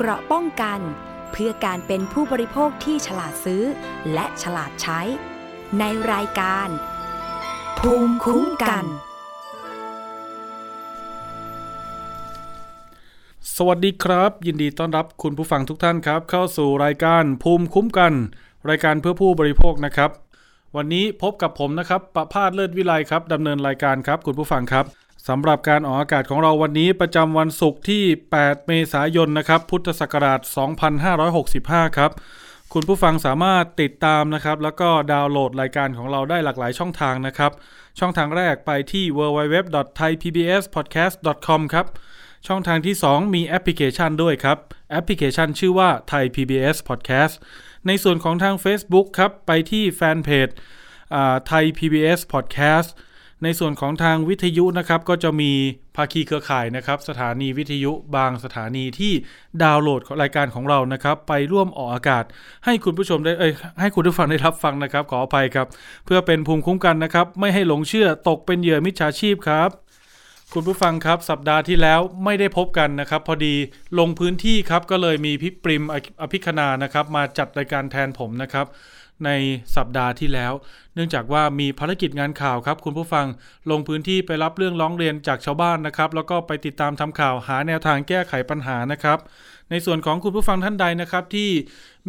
เกราะป้องกัน เพื่อการเป็นผู้บริโภคที่ฉลาดซื้อ และฉลาดใช้ ในรายการ ภูมิคุ้มกัน สวัสดีครับ ยินดีต้อนรับคุณผู้ฟังทุกท่านครับ เข้าสู่รายการภูมิคุ้มกัน รายการเพื่อผู้บริโภคนะครับ วันนี้พบกับผมนะครับประพาสเลิศวิไลครับดำเนินรายการครับ คุณผู้ฟังครับ สำหรับการออกอากาศของเราวันนี้ประจำวันศุกร์ที่ 8 เมษายนนะครับ พุทธศักราช 2565 ครับ คุณผู้ฟังสามารถติดตามนะครับ แล้วก็ดาวน์โหลดรายการของเราได้หลากหลายช่องทางนะครับ ช่องทางแรกไปที่ www.thaipbspodcast.com ครับ ช่องทางที่ 2 มีแอปพลิเคชันด้วยครับ แอปพลิเคชันชื่อว่า Thai PBS Podcast ในส่วนของทาง Facebook ครับ ไปที่แฟนเพจไทย PBS Podcast ในส่วนของทางวิทยุนะครับก็จะมีภาคีเครือข่ายนะครับ สถานีวิทยุบางสถานีที่ดาวน์โหลดรายการของเรานะครับ ไปร่วมออกอากาศ ให้คุณผู้ชมได้เอ้ยให้คุณผู้ฟังได้รับฟังนะครับ ขออภัยครับ เพื่อเป็นภูมิคุ้มกันนะครับ ไม่ให้หลงเชื่อตกเป็นเหยื่อมิจฉาชีพครับ คุณผู้ฟังครับ สัปดาห์ที่แล้วไม่ได้พบกันนะครับ พอดีลงพื้นที่ครับก็เลยมีพี่ปริมอภิคณานะครับ มาจัดรายการแทนผมนะครับ ในสัปดาห์ที่แล้ว เนื่องจากว่ามีภารกิจงานข่าวครับคุณผู้ฟังลงพื้นที่ไปรับเรื่องร้องเรียนจากชาวบ้านนะครับ แล้วก็ไปติดตามทำข่าวหาแนวทางแก้ไขปัญหานะครับ ในส่วนของคุณผู้ฟังท่านใดนะครับ ที่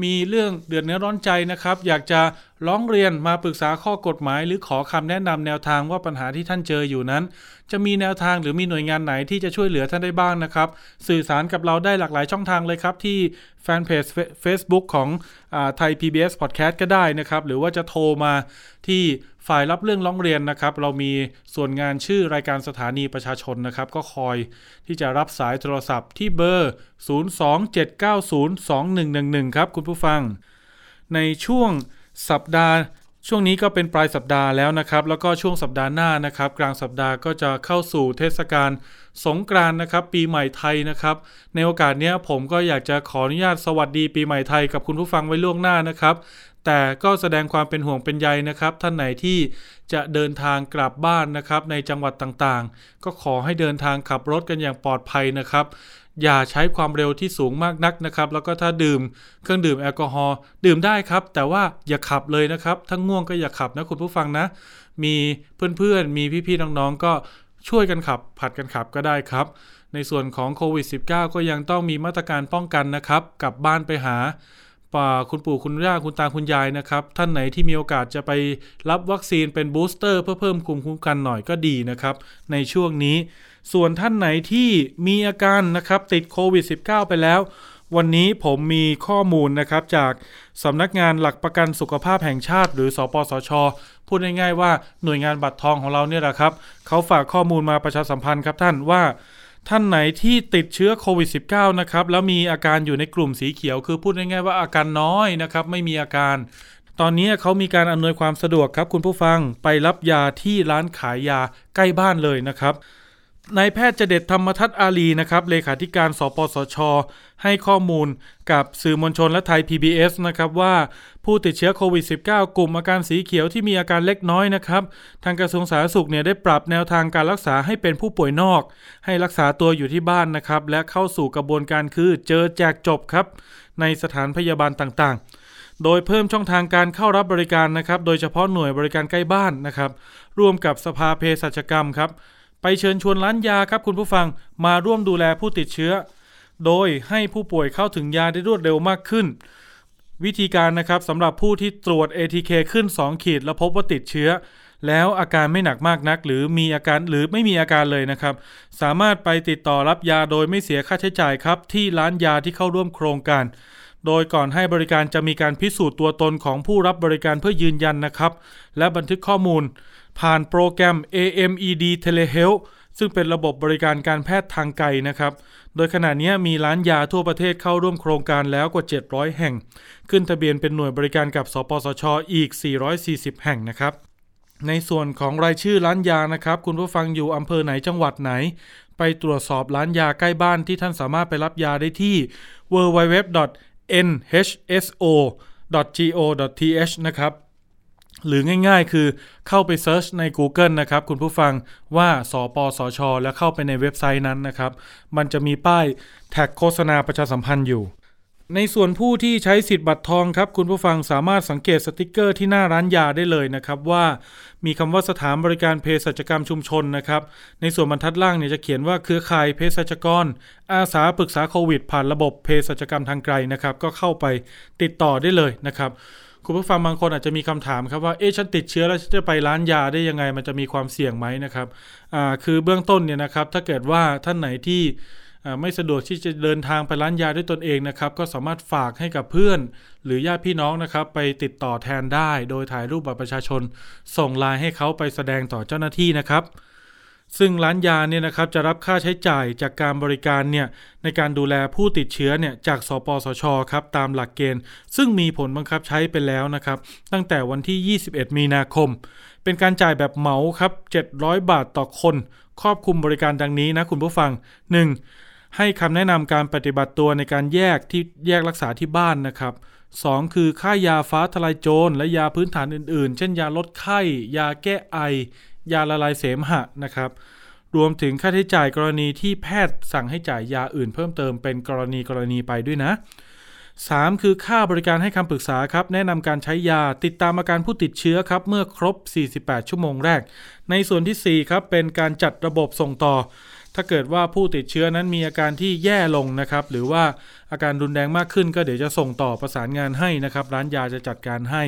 มีเรื่องเดือดเนื้อร้อนใจนะครับ อยากจะร้องเรียนมาปรึกษาข้อกฎหมาย หรือขอคำแนะนำแนวทางว่าปัญหาที่ท่านเจออยู่นั้น จะมีแนวทางหรือมีหน่วยงานไหนที่จะช่วยเหลือท่านได้บ้างนะครับ สื่อสารกับเราได้หลากหลายช่องทางเลยครับ ที่แฟนเพจ Facebook ของไทย PBS Podcast ก็ได้นะครับ หรือว่าจะโทรมาที่ ฝ่ายรับเรื่องร้องเรียนนะครับ เรามีส่วนงานชื่อรายการสถานีประชาชนนะครับ ก็คอยที่จะรับสายโทรศัพท์ที่เบอร์ 027902111 ครับคุณผู้ฟัง ในช่วงสัปดาห์ ช่วงนี้ก็เป็นปลายสัปดาห์แล้วนะครับ แล้วก็ช่วงสัปดาห์หน้านะครับ กลางสัปดาห์ก็จะเข้าสู่เทศกาลสงกรานต์นะครับ ปีใหม่ไทยนะครับ ในโอกาสนี้ผมก็อยากจะขออนุญาตสวัสดีปีใหม่ไทยกับคุณผู้ฟังไว้ล่วงหน้านะครับ แต่ก็แสดงความเป็นห่วงเป็นใยนะครับ ท่านไหนที่จะเดินทางกลับบ้านนะครับ ในจังหวัดต่างๆ ก็ขอให้เดินทางขับรถกันอย่างปลอดภัยนะครับ อย่าใช้ความเร็วที่สูงมากนักนะครับ แล้วก็ถ้าดื่มเครื่องดื่มแอลกอฮอล์ดื่มได้ครับ แต่ว่าอย่าขับเลยนะครับถ้าง่วงก็อย่าขับนะคุณผู้ฟังนะ มีเพื่อนๆมีพี่ๆน้องๆก็ช่วยกันขับ ผัดกันขับก็ได้ครับ ในส่วนของโควิด -19 ก็ยังต้องมีมาตรการป้องกันนะครับกลับบ้านไปหา ป่าคุณปู่คุณย่าคุณตาคุณยายนะครับ ท่านไหนที่มีโอกาสจะไปรับวัคซีนเป็นบูสเตอร์เพื่อเพิ่มภูมิคุ้มกันหน่อยก็ดีนะครับ ในช่วงนี้ ส่วนท่านไหนที่มีอาการนะครับติดโควิด -19 ไปแล้ว วันนี้ผมมีข้อมูลนะครับจากสำนักงานหลักประกันสุขภาพแห่งชาติ หรือสปสช พูดง่ายๆว่าหน่วยงานบัตรทองของเราเนี่ยแหละครับเขาฝากข้อมูลมาประชาสัมพันธ์ครับท่านว่า ท่านไหนที่ติดเชื้อโควิด -19 นะครับ แล้วมีอาการอยู่ในกลุ่มสีเขียว คือพูดง่ายๆว่าอาการน้อยนะครับ ไม่มีอาการ ตอนนี้เขามีการอำนวยความสะดวกครับ คุณผู้ฟังไปรับยาที่ร้านขายยาใกล้บ้านเลยนะครับ นายแพทย์เจเด็ดธรรมทัศน์อาลีนะครับเลขาธิการสปสช ให้ข้อมูลกับสื่อมวลชนและไทย PBS นะครับว่าผู้ติดเชื้อโควิด -19 กลุ่มอาการสีเขียวที่มีอาการเล็กน้อยนะครับ ทางกระทรวงสาธารณสุขเนี่ยได้ปรับแนวทางการรักษาให้เป็นผู้ป่วยนอก ให้รักษาตัวอยู่ที่บ้านนะครับ และเข้าสู่กระบวนการคือเจอแจกจบครับ ในสถานพยาบาลต่างๆโดยเพิ่มช่องทางการเข้ารับบริการนะครับ โดยเฉพาะหน่วยบริการใกล้บ้านนะครับ ร่วมกับสภาเภสัชกรรมครับ ไปเชิญชวนร้านยาครับคุณผู้ฟังมาร่วมดูแลผู้ติดเชื้อ โดยให้ผู้ป่วยเข้าถึงยาได้รวดเร็วมากขึ้น วิธีการนะครับสำหรับผู้ที่ตรวจ ATK ขึ้น 2 ขีด แล้วพบว่าติดเชื้อ แล้วอาการไม่หนักมากนัก หรือมีอาการหรือไม่มีอาการเลยนะครับ สามารถไปติดต่อรับยาโดยไม่เสียค่าใช้จ่ายครับ ที่ร้านยาที่เข้าร่วมโครงการ โดยก่อนให้บริการจะมีการพิสูจน์ตัวตนของผู้รับบริการเพื่อยืนยันนะครับ และบันทึกข้อมูล ผ่านโปรแกรม AMED Telehealth ซึ่งเป็นระบบบริการการแพทย์ทางไกลนะครับ โดยขณะนี้มีร้านยาทั่วประเทศเข้าร่วมโครงการแล้วกว่า 700 แห่ง ขึ้นทะเบียนเป็นหน่วยบริการกับ สปสช อีก 440 แห่งนะครับ ในส่วนของรายชื่อร้านยานะครับ คุณผู้ฟังอยู่อำเภอไหนจังหวัดไหน ไปตรวจสอบร้านยาใกล้บ้านที่ท่านสามารถไปรับยาได้ที่ www.nhso.go.th นะครับ หรือง่ายๆ คือเข้าไป search ใน Google นะครับ คุณผู้ฟังว่าสปสช แล้วเข้าไปในเว็บไซต์นั้นนะครับ มันจะมีป้ายแท็กโฆษณาประชาสัมพันธ์อยู่ ในส่วนผู้ที่ใช้สิทธิ์บัตรทองครับ คุณผู้ฟังสามารถสังเกตสติกเกอร์ที่หน้าร้านยาได้เลยนะครับว่ามีคำว่าสถานบริการเภสัชกรรมชุมชนนะครับ ในส่วนบรรทัดล่างเนี่ยจะเขียนว่าเครือข่ายเภสัชกร อาสาปรึกษาโควิด ผ่านระบบเภสัชกรรมทางไกลนะครับ ก็เข้าไปติดต่อได้เลยนะครับ คุณผู้ฟังบางคนอาจจะมีคำถามครับว่าเอ๊ะฉันติดเชื้อแล้วฉันจะไปร้านยาได้ยังไง มันจะมีความเสี่ยงไหมนะครับอ่าคือเบื้องต้นเนี่ยนะครับ ถ้าเกิดว่าท่านไหนที่ไม่สะดวกที่จะเดินทางไปร้านยาด้วยตนเองนะครับ ก็สามารถฝากให้กับเพื่อน หรือญาติพี่น้องนะครับ ไปติดต่อแทนได้ โดยถ่ายรูปบัตรประชาชน ส่งไลน์ให้เขาไปแสดงต่อเจ้าหน้าที่นะครับ ซึ่งร้านยาเนี่ยนะครับจะรับค่าใช้จ่ายจากการบริการเนี่ยในการดูแลผู้ติดเชื้อเนี่ยจากสปสชครับตามหลักเกณฑ์ ซึ่งมีผลบังคับใช้ไปแล้วนะครับตั้งแต่วันที่ 21 มีนาคม เป็นการจ่ายแบบเหมาครับ 700 บาทต่อคน ครอบคลุมบริการดังนี้นะคุณผู้ฟัง 1. ให้คำแนะนำการปฏิบัติตัวในการแยกที่แยกรักษาที่บ้านนะครับ 2. คือค่ายาฟ้าทลายโจรและยาพื้นฐานอื่นๆ เช่นยาลดไข้ ยาแก้ไอ ยาละลายเสมหะนะครับ รวมถึงค่าใช้จ่ายกรณีที่แพทย์สั่งให้จ่ายยาอื่นเพิ่มเติมเป็นกรณีกรณีไปด้วยนะ 3. คือค่าบริการให้คำปรึกษาครับ แนะนำการใช้ยาติดตามอาการผู้ติดเชื้อครับ เมื่อครบ 48 ชั่วโมงแรก ในส่วนที่ 4 ครับ เป็นการจัดระบบส่งต่อ ถ้าเกิดว่าผู้ติดเชื้อนั้นมีอาการที่แย่ลงนะครับ หรือว่าอาการรุนแรงมากขึ้นก็เดี๋ยวจะส่งต่อประสานงานให้นะครับ ร้านยาจะจัดการให้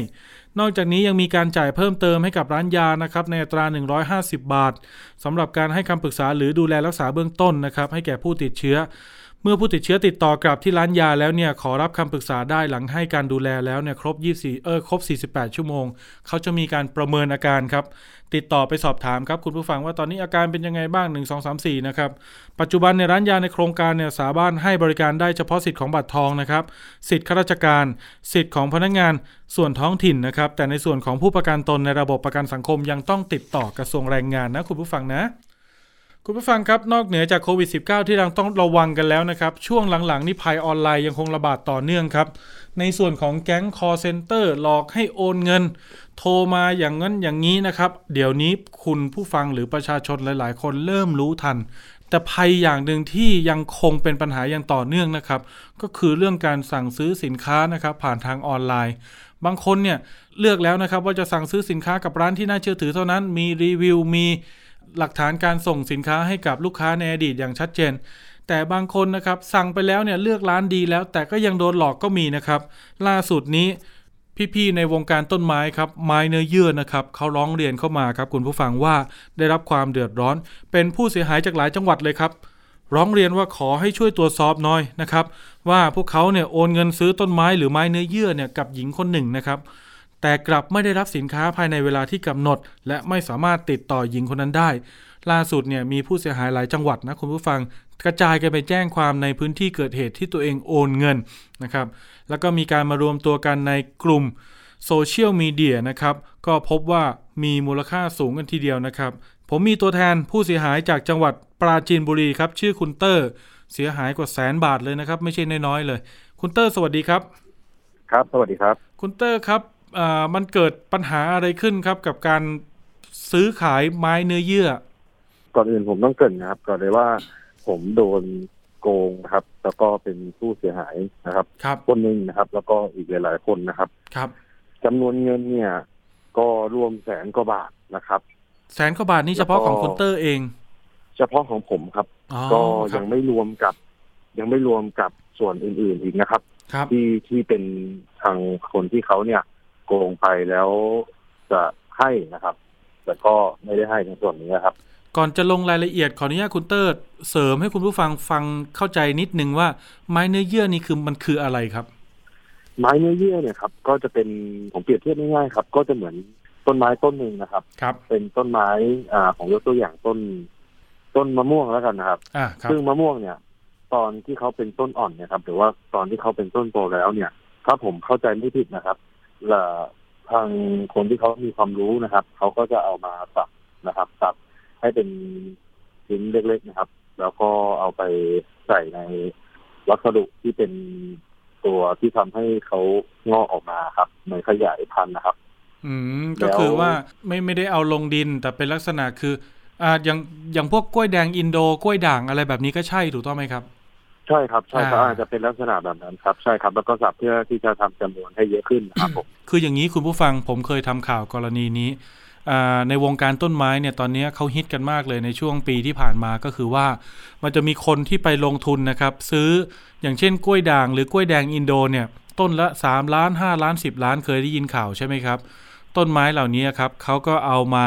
นอกจากนี้ยังมีการจ่ายเพิ่มเติมให้กับร้านยานะครับในอัตรา 150 บาทสำหรับการให้คำปรึกษาหรือดูแลรักษาเบื้องต้นนะครับ ให้แก่ผู้ติดเชื้อ เมื่อผู้ติดเชื้อติดต่อกลับที่ร้านยาแล้วเนี่ยขอรับคำปรึกษาได้หลังให้การดูแลแล้วเนี่ยครบ 24 เออครบ 48 ชั่วโมง เขาจะมีการประเมินอาการครับ ติดต่อไปสอบถามครับคุณผู้ฟังว่าตอนนี้อาการเป็นยังไงบ้าง 1 2 3 4 นะครับ ปัจจุบันในร้านยาในโครงการเนี่ยสามารถให้บริการได้เฉพาะสิทธิ์ของบัตรทองนะครับ สิทธิ์ข้าราชการ สิทธิ์ของพนักงานส่วนท้องถิ่นนะครับ แต่ในส่วนของผู้ประกันตนในระบบประกันสังคมยังต้องติดต่อกระทรวงแรงงานนะคุณผู้ฟังนะ คุณผู้ฟังครับนอกเหนือจากโควิด -19 ที่เราต้องระวังกันแล้วนะครับ ช่วงหลังๆ นี่ภัยออนไลน์ยังคงระบาดต่อเนื่องครับ ในส่วนของแก๊งคอร์เซนเตอร์หลอกให้โอนเงิน โทรมาอย่างนั้นอย่างนี้นะครับ เดี๋ยวนี้คุณผู้ฟังหรือประชาชนหลาย ๆ คนเริ่มรู้ทัน แต่ภัยอย่างหนึ่งที่ยังคงเป็นปัญหาอย่างต่อเนื่องนะครับ ก็คือเรื่องการสั่งซื้อสินค้านะครับ ผ่านทางออนไลน์ บางคนเนี่ยเลือกแล้วนะครับว่าจะสั่งซื้อสินค้ากับร้านที่น่าเชื่อถือเท่านั้นมีรีวิวมี หลักฐานการส่งสินค้าให้กับลูกค้าในอดีตอย่างชัดเจน แต่บางคนนะครับสั่งไปแล้วเนี่ยเลือกร้านดีแล้ว แต่ก็ยังโดนหลอกก็มีนะครับ ล่าสุดนี้พี่ๆในวงการต้นไม้ครับไม้เนื้อเยื่อนะครับเขาร้องเรียนเข้ามาครับคุณผู้ฟังว่าได้รับความเดือดร้อน เป็นผู้เสียหายจากหลายจังหวัดเลยครับ ร้องเรียนว่าขอให้ช่วยตรวจสอบหน่อยนะครับ ว่าพวกเขาเนี่ยโอนเงินซื้อต้นไม้หรือไม้เนื้อเยื่อเนี่ยกับหญิงคนหนึ่งนะครับ แต่กลับไม่ได้รับสินค้าภายในเวลาที่กำหนด และไม่สามารถติดต่อหญิงคนนั้นได้ ล่าสุดเนี่ยมีผู้เสียหายหลายจังหวัดนะคุณผู้ฟัง กระจายกันไปแจ้งความในพื้นที่เกิดเหตุที่ตัวเองโอนเงินนะครับ แล้วก็มีการมารวมตัวกันในกลุ่มโซเชียลมีเดียนะครับ ก็พบว่ามีมูลค่าสูงกันทีเดียวนะครับ ผมมีตัวแทนผู้เสียหายจากจังหวัดปราจีนบุรีครับ ชื่อคุณเตอร์เสียหายกว่าแสนบาทเลยนะครับ ไม่ใช่น้อยๆเลย คุณเตอร์สวัสดีครับ ครับ สวัสดีครับ คุณเตอร์ครับ มันเกิดปัญหาอะไรขึ้นครับกับการซื้อขายไม้เนื้อเยื่อ ก่อนอื่นผมต้องเกริ่นนะครับ ก่อนเลยว่าผมโดนโกงนะครับ แล้วก็เป็นผู้เสียหายนะครับครับคนหนึ่งนะครับ แล้วก็อีกหลาย ๆ คนนะครับครับจำนวนเงินเนี่ย ก็รวมแสนกว่าบาทนะครับ แสนกว่าบาทนี่เฉพาะของคุณเตอร์เอง เฉพาะของผมครับอ๋อก็ครัยับงไม่รวมกับ ยังไม่รวมกับส่วนอื่น ๆ อีกนะครับครับที่ที่เป็นทางคนที่เขาเนี่ย โกงไปแล้วจะให้นะครับ แต่ก็ไม่ได้ให้ในส่วนนี้นะครับ ก่อนจะลงรายละเอียดขออนุญาตคุณเตอร์เสริมให้คุณผู้ฟังฟังเข้าใจนิดนึงว่าไม้เนื้อเยื่อนี่คือมันคืออะไรครับ ไม้เนื้อเยื่อเนี่ยครับ ก็จะเป็นผมเปรียบเทียบง่ายๆครับ ก็จะเหมือนต้นไม้ต้นหนึ่งนะครับครับ เป็นต้นไม้อ่าของยกตัวอย่างต้น ต้นมะม่วงแล้วกันนะครับ อ่าครับซึ่งมะม่วงเนี่ย ตอนที่เขาเป็นต้นอ่อนเนี่ยครับ หรือว่าตอนที่เขาเป็นต้นโตแล้วเนี่ย ถ้าผมเข้าใจไม่ผิดนะครับละ ทางคนที่เขามีความรู้นะครับเขาก็จะเอามาสับนะครับสับให้เป็นชิ้นเล็กๆนะครับ แล้วก็เอาไปใส่ในวัสดุที่เป็นตัวที่ทำให้เขางอกออกมาครับเหมือนขยายพันธุ์นะครับ อืมก็คือว่าไม่ไม่ได้เอาลงดินแต่เป็นลักษณะคือ อ่าอย่างอย่างพวกกล้วยแดงอินโดกล้วยด่างอะไรแบบนี้ก็ใช่ถูกต้องไหมครับ ใช่ครับใช่ครับอ่าอาจจะเป็นลักษณะแบบนั้นครับใช่ครับ แล้วก็สับเพื่อที่จะทำจำนวนให้เยอะขึ้นครับผมคืออย่างนี้คุณผู้ฟังผมเคยทำข่าวกรณีนี้อ่าในวงการต้นไม้เนี่ยตอนนี้เขาฮิตกันมากเลยในช่วงปีที่ผ่านมาก็คือว่า มันจะมีคนที่ไปลงทุนนะครับ ซื้ออย่างเช่นกล้วยด่างหรือกล้วยแดงอินโดเนี่ย ต้นละ 3 ล้าน 5 ล้าน 10 ล้านเคยได้ยินข่าวใช่ไหมครับ ต้นไม้เหล่านี้ครับเขาก็เอามา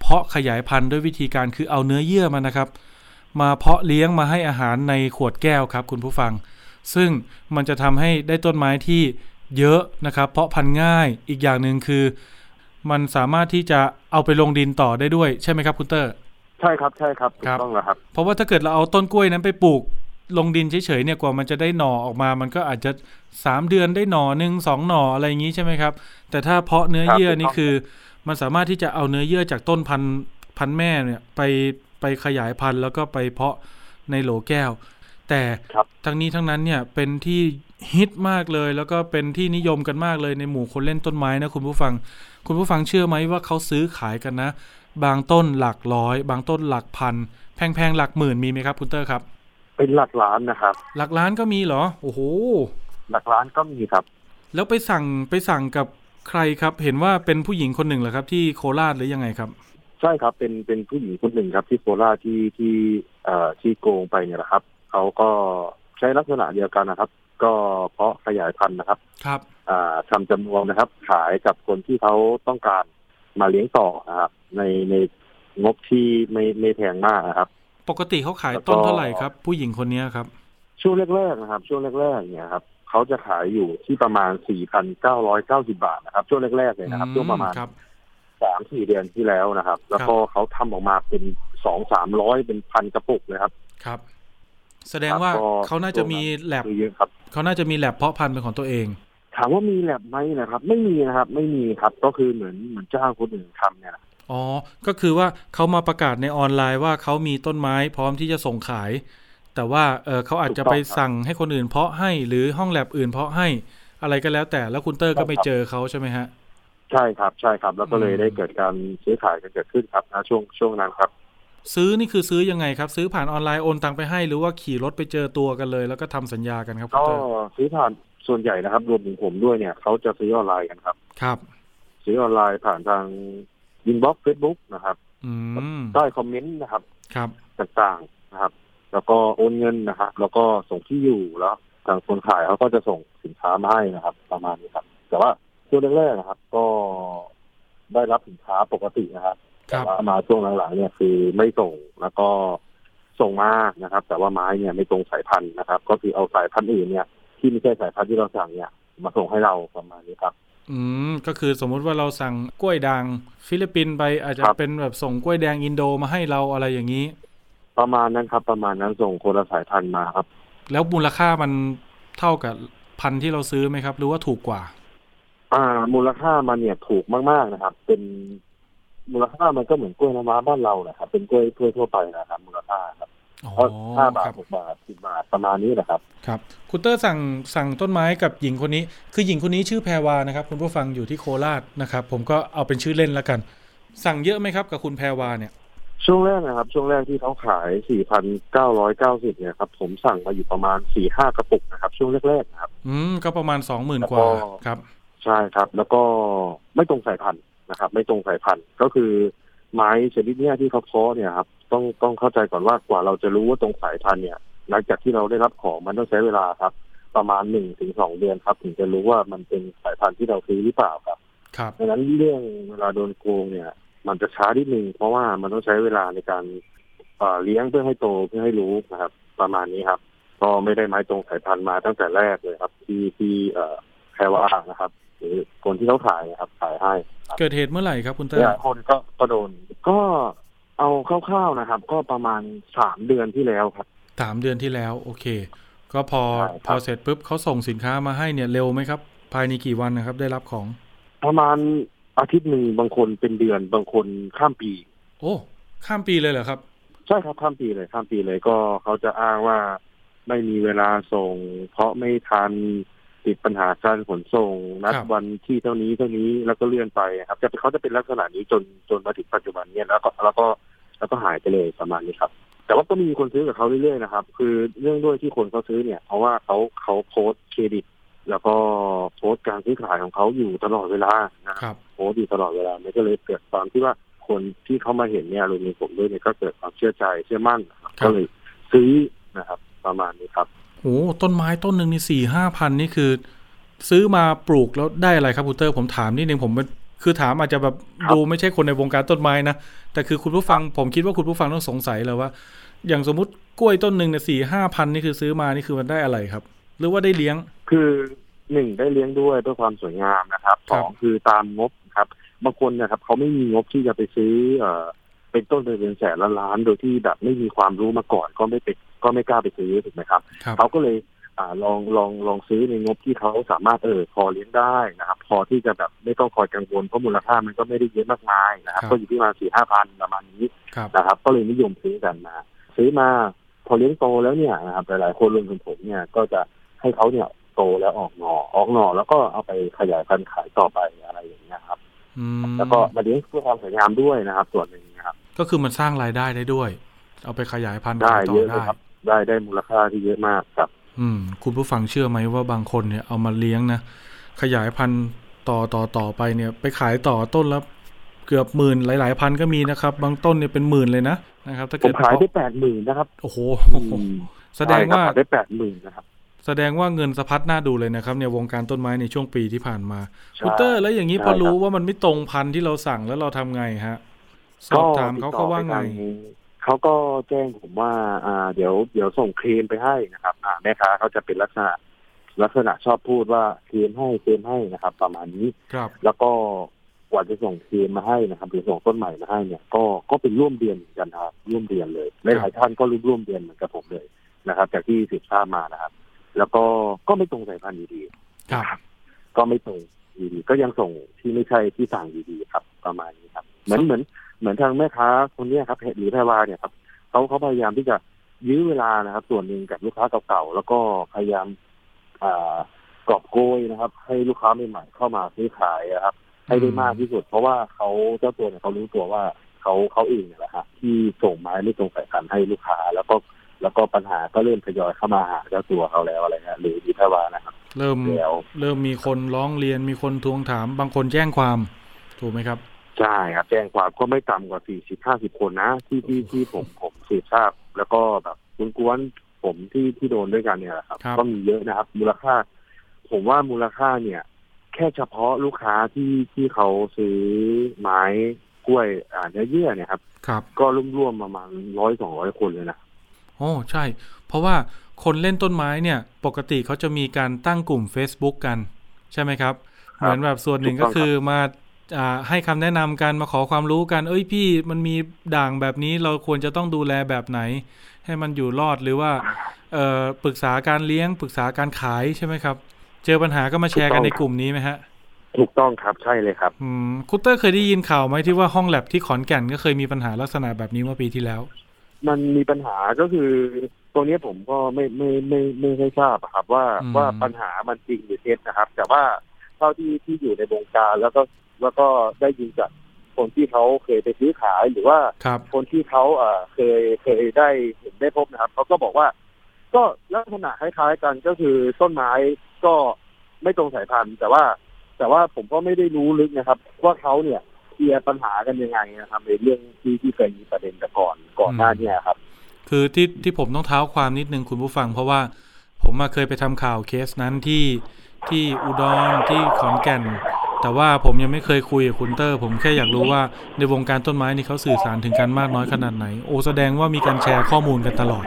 เพาะขยายพันธุ์ด้วยวิธีการคือเอาเนื้อเยื่อมานะครับ มาเพาะเลี้ยงมาให้อาหารในขวดแก้วครับคุณผู้ฟัง ซึ่งมันจะทำให้ได้ต้นไม้ที่เยอะนะครับ เพาะพันธุ์ง่ายอีกอย่างหนึ่งคือ มันสามารถที่จะเอาไปลงดินต่อได้ด้วยใช่ไหมครับคุณเตอร์ ใช่ครับใช่ครับถูครักบต้องแล้วครับ เพราะว่าถ้าเกิดเราเอาต้นกล้วยนั้นไปปลูกลงดินเฉยๆเนี่ยกว่ามันจะได้หน่อออกมา มันก็อาจจะสามเดือนได้หน่อหนึ่งสองหน่ออะไรอย่างนี้ใช่ไหมครับ แต่ถ้าเพาะเนื้อครับเยื่อถูกต้องนี่คือ มันสามารถที่จะเอาเนื้อเยื่อจากต้นพันธุ์พันธุ์แม่เนี่ยไป ไปขยายพันธุ์แล้วก็ไปเพาะในโหลแก้ว แต่ครับทั้งนี้ทั้งนั้นเนี่ยเป็นที่ฮิตมากเลย แล้วก็เป็นที่นิยมกันมากเลยในหมู่คนเล่นต้นไม้นะคุณผู้ฟัง คุณผู้ฟังเชื่อไหมว่าเขาซื้อขายกันนะ บางต้นหลักร้อย บางต้นหลักพันแพงๆหลักหมื่นมีไหมครับคุณเตอร์ครับ เป็นหลักล้านนะครับ หลักล้านก็มีเหรอโอ้โหหลักล้านก็มีครับ แล้วไปสั่งไปสั่งกับใครครับ เห็นว่าเป็นผู้หญิงคนหนึ่งเหรอครับ ที่โคราชหรือยังไงครับ ใช่ครับเป็นเป็นผู้หญิงคนหนึ่งครับ ที่โคราชที่ที่เอ่อที่โกงไปเนี่ยแหละครับเขาก็ใช้ลักษณะเดียวกันนะครับ ก็เพาะขยายพันธุ์นะครับ ครับอ่าทำจำนวนนะครับ ขายกับคนที่เขาต้องการมาเลี้ยงต่อนะครับในในงบที่ไม่ไม่แพงมากนะครับ ปกติเขาขายแล้วก็ต้นเท่าไหร่ครับ ผู้หญิงคนนี้ครับ ช่วงแรกๆนะครับ ช่วงแรกๆเนี่ยครับเขาจะขายอยู่ที่ประมาณ 4,990 บาทนะครับ ช่วงแรกๆเลยนะครับ ช่วงประมาณครับ สามสี่เดือนที่แล้วนะครับ แล้วก็เขาทำออกมาเป็นสองสามร้อยเป็นพันกระปุกเลยครับครับ แสดงว่าครับก็เขาน่าจะมีแลบคือเยอะครับเขาน่าจะมีแลบเพาะพันธุ์เป็นของตัวเอง ถามว่ามีแลบไหมนะครับ ไม่มีนะครับ ไม่มีครับ ก็คือเหมือนเหมือนจ้างคนอื่นทำเนี่ยนะอ๋อ ก็คือว่าเขามาประกาศในออนไลน์ว่าเขามีต้นไม้พร้อมที่จะส่งขาย แต่ว่าเออเขาอาจจะไปสั่งให้คนอื่นเพาะให้หรือห้องแลบอื่นเพาะให้อะไรก็แล้วแต่แล้วคุณเตอร์ก็ไปเจอเขาใช่ไหมฮะ ใช่ครับใช่ครับ แล้วก็เลยอืมได้เกิดการซื้อขายกันเกิดขึ้นครับนะช่วงช่วงนั้นครับ ซื้อนี่คือซื้อยังไงครับ ซื้อผ่านออนไลน์โอนตังไปให้ หรือว่าขี่รถไปเจอตัวกันเลย แล้วก็ทำสัญญากันครับคุณก็เตอร์ซื้อผ่านส่วนใหญ่นะครับรวมถึงผมด้วยเนี่ยเขาจะซื้อออนไลน์กันครับ ครับ ซื้อออนไลน์ผ่านทาง inbox เฟซบุ๊กนะครับอืมใต้คอมเมนต์นะครับครับต่างๆนะครับ แล้วก็โอนเงินนะครับ แล้วก็ส่งที่อยู่แล้ว ทางคนขายเขาก็จะส่งสินค้ามาให้นะครับ ประมาณนี้ครับ แต่ว่า ช่วงแรกๆนะครับ ก็ได้รับสินค้าปกตินะครับคแต่ว่ามาช่วงหลังๆเนี่ยคือไม่ส่งแล้วก็ส่งมานะครับ แต่ว่าไม้เนี่ยไม่ตรงสายพันธุ์นะครับ ก็คือเอาสายพันธุ์อื่นเนี่ย ที่ไม่ใช่สายพันธุ์ที่เราสั่งเนี่ย มาส่งให้เราประมาณนี้ครับอืมก็คือสมมุติว่าเราสั่งกล้วยด่างฟิลิปปินส์ไปอาจจะครับเป็นแบบส่งกล้วยแดงอินโดมาให้เราอะไรอย่างนี้ ประมาณนั้นครับ ประมาณนั้นส่งคนละสายพันธุ์มาครับ แล้วมูลค่ามันเท่ากับพันธุ์ที่เราซื้อไหมครับ หรือว่าถูกกว่า อ่า มูลค่ามันเนี่ยถูกมากๆนะครับ เป็นมูลค่ามันก็เหมือนกล้วยน้ำว้าบ้านเราแหละครับเป็นกล้วยทั่วทั่วๆไปนะครับ มูลค่าครับอ๋อเพราะห้าบาคทรับหกบาทสิบบาทประมาณนี้แหละครับ ครับคุณเตอร์สั่งสั่งต้นไม้กับหญิงคนนี้ คือหญิงคนนี้ชื่อแพรวานะครับ คุณผู้ฟังอยู่ที่โคราชนะครับ ผมก็เอาเป็นชื่อเล่นแล้วกัน สั่งเยอะไหมครับกับคุณแพรวาเนี่ย ช่วงแรกนะครับ ช่วงแรกที่เขาขายสี่พันเก้าร้อยเก้าสิบเนี่ยครับผมสั่งมาอยู่ประมาณสี่ห้ากระปุกนะครับ ช่วงแรกๆนะครับ อืมก็ประมาณสองหมื่นแล้วกก็ว่าครับ ใช่ครับ แล้วก็ไม่ตรงสายพันธุ์นะครับ ไม่ตรงสายพันธุ์ก็คือไม้ชนิดเนี้ยที่เขาเพาะเนี่ยครับต้องต้องเข้าใจก่อนว่ากว่าเราจะรู้ว่าตรงสายพันธุ์เนี่ย หลังจากที่เราได้รับของมันต้องใช้เวลาครับ ประมาณหนึ่งถึงสองเดือนครับ ถึงจะรู้ว่ามันเป็นสายพันธุ์ที่เราซื้อหรือเปล่าครับครับดังนั้นเรื่องเวลาโดนโกงเนี่ย มันจะช้านิดนึงเพราะว่ามันต้องใช้เวลาในการเอ่อเลี้ยงเพื่อให้โตเพื่อให้รู้นะครับ ประมาณนี้ครับ ก็ไม่ได้ไม้ตรงสายพันธุ์มาตั้งแต่แรกเลยครับ ที่ที่เอ่อแพรว่านะครับห รือคนที่เขาขายนะครับขายให้เกิดเหตุเมื่อไหร่ครับคุณเตอหร์ลายคนก็ก็โดน ก็เอาคร่าวๆนะครับ ก็ประมาณสามเดือนที่แล้วครับสามเดือนที่แล้ว โอเค ก็พอใช่ครับพอเสร็จปุ๊บเขาส่งสินค้ามาให้เนี่ยเร็วไหมครับ ภายในกี่วันนะครับ ได้รับของ ประมาณอาทิตย์หนึ่งบางคนเป็นเดือนบางคนข้ามปี โอ้ข้ามปีเลยเหรอครับ ใช่ครับข้ามปีเลยข้ามปีเลยก็เขาจะอ้างว่าไม่มีเวลาส่ง เพราะไม่ทัน ติดปัญหาการขนส่งนัดครับวันที่เท่านี้เท่านี้แล้วก็เลื่อนไปครับจะเขาจะเป็นลักษณะนี้จนจนมาถึงปัจจุบันเนี่ยแล้วก็แล้วก็แล้วก็หายไปเลยประมาณนี้ครับ แต่ว่าก็มีคนซื้อกับเขาเรื่อยๆนะครับ คือเรื่องด้วยที่คนเขาซื้อเนี่ย เพราะว่าเขาเขาโพสต์เครดิต แล้วก็โพสต์การซื้อขายของเขาอยู่ตลอดเวลานะครับครับโพสต์อยู่ตลอดเวลามันก็เลยเกิดความที่ว่าคนที่เขามาเห็นเนี่ยรวมถึงผมด้วยเนี่ยก็เกิดความเชื่อใจเชื่อมั่นนะครับครับก็เลยซื้อนะครับ ประมาณนี้ครับ โอ้ต้นไม้ต้นหนึ่งนี่สี่ห้าพันนี่คือ ซื้อมาปลูกแล้วได้อะไรครับคุณเตอร์ผมถามนิดนึงผมเป็นคือถามอาจจะแบบครับดูไม่ใช่คนในวงการต้นไม้นะ แต่คือคุณผู้ฟังผมคิดว่าคุณผู้ฟังต้องสงสัยเลยว่า อย่างสมมติกล้วยต้นหนึ่งเนี่ยสี่ห้าพันนี่คือซื้อมานี่คือมันได้อะไรครับ หรือว่าได้เลี้ยง คือหนึ่งได้เลี้ยงด้วยเพื่อความสวยงามนะครับครัสบองคือตามงบครับบางคนนะครับเขาไม่มีงบที่จะไปซื้อเอ่อเป็นต้นเป็นแสนละล้านโดยที่แบบไม่มีความรู้มาก่อนก็ไม่ไป ก็ไม่กล้าไปซื้อถูกไหมครับครับเขาก็เลยอ่าลองลองลองซื้อในงบที่เขาสามารถเออพอเลี้ยงได้นะครับ พอที่จะแบบไม่ต้องคอยกังวลเพราะมูลค่ามันก็ไม่ได้เยอะมากมายนะครับครับก็อยู่ที่ประมาณสี่ห้าพันประมาณนี้ครับนะครับ ก็เลยนิยมซื้อกันมาซื้อมาพอเลี้ยงโตแล้วเนี่ยนะครับหลายๆคนรวมถึงผมเนี่ยก็จะให้เขาเนี่ยโตแล้วออกหน่อออกหน่อแล้วก็เอาไปขยายพันธุ์ขายต่อไปอะไรอย่างเงี้ยครับอืมแล้วก็มาเลี้ยงเพื่อความสวยงามด้วยนะครับ ส่วนหนึ่งนะครับ ก็คือมันสร้างรายได้ได้ด้วย เอาไปขยายพันธุ์ได้ขายต่เยออะเลได้ยครับ ได้ได้มูลค่าที่เยอะมากครับ อืม คุณผู้ฟังเชื่อไหมว่าบางคนเนี่ยเอามาเลี้ยงนะ ขยายพันธุ์ต่อต่อต่อไปเนี่ย ไปขายต่อต้นละเกือบหมื่นหลาย ๆ พันก็มีนะครับ บางต้นเนี่ยเป็นหมื่นเลยนะนะครับ ถ้าผเกิดมขายได้แปดหมื่นนะครับ โอ้โหอืมแสดงว่าใช่ครับขายได้แปดหมื่นนะครับแสดงว่าเงินสะพัดน่าดูเลยนะครับเนี่ยวงการต้นไม้ในช่วงปีที่ผ่านมาใช่คุณเตอร์แล้วอย่างนี้ใช่พอรู้ครับว่ามันไม่ตรงพันธุ์ที่เราสั่งแล้วเราทำไงฮะ สอบถามเขาเขาว่าไงติดต่อปท เขาก็แจ้งผมว่า อ่า เดี๋ยวเดี๋ยวส่งเคลมไปให้นะครับ อ่าแม่ค้าเขาจะเป็นลักษณะ ลักษณะชอบพูดว่าเคลมให้เคลมให้นะครับ ประมาณนี้ครับ แล้วก็กว่าจะส่งเคลมมาให้นะครับหรือส่งต้นใหม่มาให้เนี่ย ก็ก็เป็นร่วมเดือนเหมือนกันครับร่วมเดือนเลยหลายๆท่านก็ร่วมร่วมเดือนเหมือนกับผมเลยนะครับ จากที่สืบทราบมานะครับ แล้วก็ก็ไม่ตรงสายพันธุ์อยู่ดีครับ ก็ไม่ตรงอยู่ดีก็ยังส่งที่ไม่ใช่ที่สั่งอยู่ดีครับ ประมาณนี้ครับ เหมือนเหมือน เหมือนทางแม่ค้าคนเนี้ยครับหรือแพรวาเนี่ยครับเขาเขาพยายามที่จะยื้อเวลานะครับ ส่วนหนึ่งกับลูกค้าเก่าๆแล้วก็พยายามอ่ากอบโกยนะครับ ให้ลูกค้าใหม่ๆเข้ามาซื้อขายนะครับ ให้ได้มากที่สุด เพราะว่าเขาเจ้าตัวเนี่ยเขารู้ตัวว่าเขาเขาเองเนี่ยแหละฮะที่ส่งไม้ไม่ตรงสายพันธุ์ให้ลูกค้าแล้วก็แล้วก็ปัญหาก็เริ่มทยอยเข้ามาหาเจ้าตัวเขาแล้วอะไรเงี้ยหรือดีแพรวานะครับ เริ่มแล้วเริ่มมีคนร้องเรียนมีคนทวงถามบางคนแจ้งความถูกไหมครับ ใช่ครับ แจ้งความก็ไม่ต่ำกว่าสี่สิบห้าสิบคนนะ ที่ที่ที่ผมผมสืบทราบ แล้วก็แบบกวนๆผมที่ที่โดนด้วยกันเนี่ยแหละครับ ครับ ก็มีเยอะนะครับ มูลค่า ผมว่ามูลค่าเนี่ย แค่เฉพาะลูกค้าที่ที่เขาซื้อไม้กล้วยอ่าเนื้อเยื่อเนี่ยครับ ครับก็ร่วมๆประมาณร้อยสองร้อยคนเลยนะโอ้ใช่ เพราะว่าคนเล่นต้นไม้เนี่ย ปกติเขาจะมีการตั้งกลุ่ม Facebook กัน ใช่ไหมครับครับเหมือนแบบส่วนหนึ่งถูกต้ก็องคือมาอ่า ให้คำแนะนำกันมาขอความรู้กัน เอ้ยพี่มันมีด่างแบบนี้เราควรจะต้องดูแลแบบไหน ให้มันอยู่รอดหรือว่าเอ่อปรึกษาการเลี้ยงปรึกษาการขายใช่ไหมครับ เจอปัญหาก็มาแชร์กันในกลุ่มนี้ไหมฮะ ถูกต้องครับใช่เลยครับ อืมคุณเตอร์เคยได้ยินข่าวไหมที่ว่าห้องแลบที่ขอนแก่นก็เคยมีปัญหาลักษณะแบบนี้เมื่อปีที่แล้ว มันมีปัญหาก็คือตรงนี้ผมก็ไม่ไม่ไม่ไม่ไม่ทราบอะครับ ว่าอืมว่าปัญหามันจริงหรือเท็จนะครับ แต่ว่าเท่าที่ที่อยู่ในวงการแล้วก็ แล้วก็ได้ยินจากคนที่เขาเคยไปซื้อขายหรือว่าครับคนที่เขาเอ่อเคยเคยได้เห็นได้พบนะครับเขาก็บอกว่า ก็ลักษณะคล้ายๆกันก็คือต้นไม้ก็ไม่ตรงสายพันธุ์ แต่ว่าแต่ว่าผมก็ไม่ได้รู้ลึกนะครับ ว่าเขาเนี่ยเคลียร์ปัญหากันยังไงนะครับในเรื่องที่ที่เคยมีประเด็นแต่ก่อนก่อนหน้าเนี้ครับ คือที่ที่ผมต้องเท้าความนิดนึงคุณผู้ฟัง เพราะว่าผมมาเคยไปทำข่าวเคสนั้นที่ที่อุดรที่ขอนแก่น แต่ว่าผมยังไม่เคยคุยกับคุณเตอร์ ผมแค่อยากรู้ว่าในวงการต้นไม้นี่เขาสื่อสารถึงกันมากน้อยขนาดไหน โอ้แสดงว่ามีการแชร์ข้อมูลกันตลอด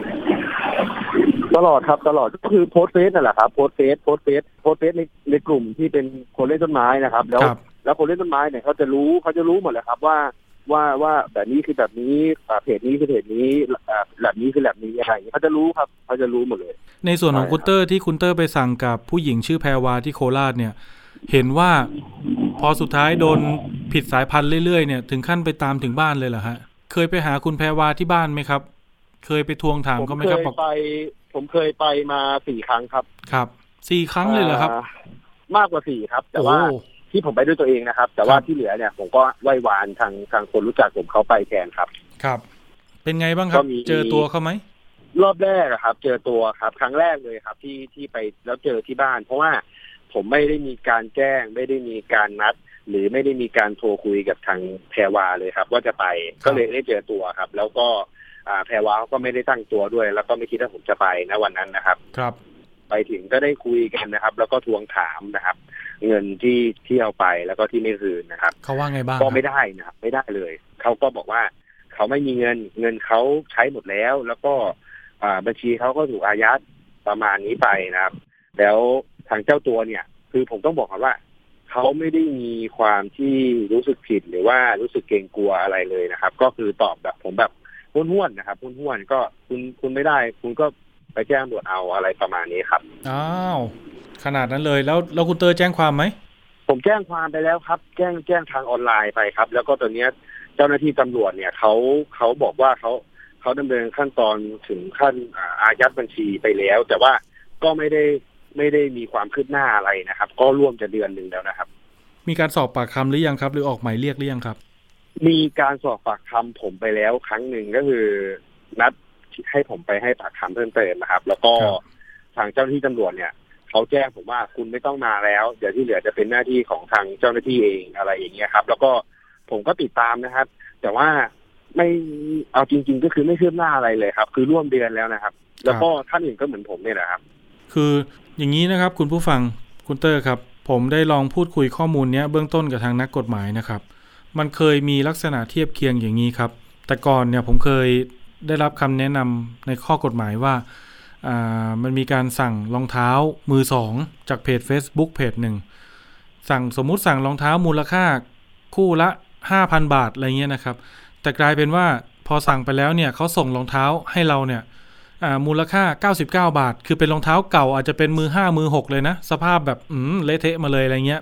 ตลอดครับตลอดก็คือโพสต์เฟซนั่นแหละครับโพสต์เฟซโพสต์เฟซโพสต์เฟซในในกลุ่มที่เป็นคนเล่นต้นไม้นะครับ แล้วครับแล้วคนเล่นต้นไม้เนี่ยเขาจะรู้เขาจะรู้หมดเลยครับว่าว่าว่าแบบนี้คือแบบนี้อ่าเพจนี้คือเพจนี้อ่าแบบนี้คือแบบนี้อะไรอย่างเงี้ยเขาจะรู้ครับเขาจะรู้หมดเลย ในส่วนของใช่คุณเตอร์ที่คุณเตอร์ไปสั่งกับผู้หญิงชื่อแพรวาที่โคราชเนี่ย เห็นว่าพอสุดท้ายโดนผิดสายพันธุ์เรื่อยๆเนี่ยถึงขั้นไปตามถึงบ้านเลยเหรอฮะ เคยไปหาคุณแพรวาที่บ้านไหมครับ เคยไปทวงถามผมเขาไหมเคครับยบอกไป ผมเคยไปมาสี่ครั้งครับครับสี่ครั้งเลยเหรอครับ มากกว่าสี่ครับ แต่ว่าโอ้ที่ผมไปด้วยตัวเองนะครับ แต่ว่าครับที่เหลือเนี่ยผมก็ไหว้วานทางทางคนรู้จักผมเขาไปแทนครับ ครับ เป็นไงบ้างครับก็มีเจอตัวเขาไหมรอบแรกอะครับ เจอตัวครับ ครั้งแรกเลยครับ ที่ที่ไปแล้วเจอที่บ้าน เพราะว่า ผมไม่ได้มีการแจ้ง ไม่ได้มีการนัด หรือไม่ได้มีการโทรคุยกับทางแพรวาเลยครับ ว่าจะไปก็เลยได้เจอตัวครับ แล้วก็อ่าแพรวาเขาก็ไม่ได้ตั้งตัวด้วย แล้วก็ไม่คิดว่าผมจะไปนะวันนั้นนะครับ ครับ ไปถึงก็ได้คุยกันนะครับ แล้วก็ทวงถามนะครับ เงินที่ที่เอาไปแล้วก็ที่ไม่คืนนะครับเขาว่าไงบ้างก็ไม่ครับได้นะครับไม่ได้เลยเขาก็บอกว่าเขาไม่มีเงินเงินเขาใช้หมดแล้ว แล้วก็อ่าบัญชีเขาก็ถูกอายัดประมาณนี้ไปนะครับ แล้ว ทางเจ้าตัวเนี่ย คือผมต้องบอกก่อนว่า เขาไม่ได้มีความที่รู้สึกผิดหรือว่ารู้สึกเกรงกลัวอะไรเลยนะครับ ก็คือตอบแบบผมแบบห้วนๆนะครับห้วนๆก็คุณคุณไม่ได้ คุณก็ไปแจ้งตำรวจเอาอะไรประมาณนี้ครับอ้าวขนาดนั้นเลยแล้วแล้วคุณเตอร์แจ้งความไหมผมแจ้งความไปแล้วครับ แจ้งแจ้งทางออนไลน์ไปครับ แล้วก็ตอนเนี้ยเจ้าหน้าที่ตำรวจเนี่ยเขาเขาบอกว่าเขาเขาดำเนินขั้นตอนถึงขั้นอ่าอายัดบัญชีไปแล้ว แต่ว่าก็ไม่ได้ ไม่ได้มีความคืบหน้าอะไรนะครับ ก็ร่วมจะเดือนหนึ่งแล้วนะครับ มีการสอบปากคำหรือยังครับ หรือออกหมายเรียกหรือยังครับ มีการสอบปากคำผมไปแล้วครั้งหนึ่งก็คือนัดให้ผมไปให้ปากคำเพิ่มเติมนะครับ แล้วก็ครับทางเจ้าหน้าที่ตำรวจเนี่ยเขาแจ้งผมว่าคุณไม่ต้องมาแล้ว เดี๋ยวที่เหลือจะเป็นหน้าที่ของทางเจ้าหน้าที่เองอะไรอย่างเงี้ยครับ แล้วก็ผมก็ติดตามนะครับ แต่ว่าไม่เอาจริง ๆ ก็คือไม่คืบหน้าอะไรเลยครับ คือร่วมเดือนแล้วนะครับ แล้วก็ท่านอื่นก็เหมือนผมเนี่ยแหละครับ คือ อย่างนี้นะครับคุณผู้ฟังคุณเตอร์ครับ ผมได้ลองพูดคุยข้อมูลนี้เบื้องต้นกับทางนักกฎหมายนะครับ มันเคยมีลักษณะเทียบเคียงอย่างนี้ครับ แต่ก่อนเนี่ยผมเคยได้รับคำแนะนำในข้อกฎหมายว่าอ่ามันมีการสั่งรองเท้ามือสองจากเพจ Facebook เพจหนึ่งสั่งสมมุติสั่งรองเท้ามูลค่าคู่ละ 5,000 บาทอะไรเงี้ยนะครับ แต่กลายเป็นว่าพอสั่งไปแล้วเนี่ยเขาส่งรองเท้าให้เราเนี่ย อ่ามูลค่า 99 บาท คือเป็นรองเท้าเก่าอาจจะเป็นมือ 5 มือ 6 เลยนะ สภาพแบบอืมเละเทะมาเลยอะไรเงี้ย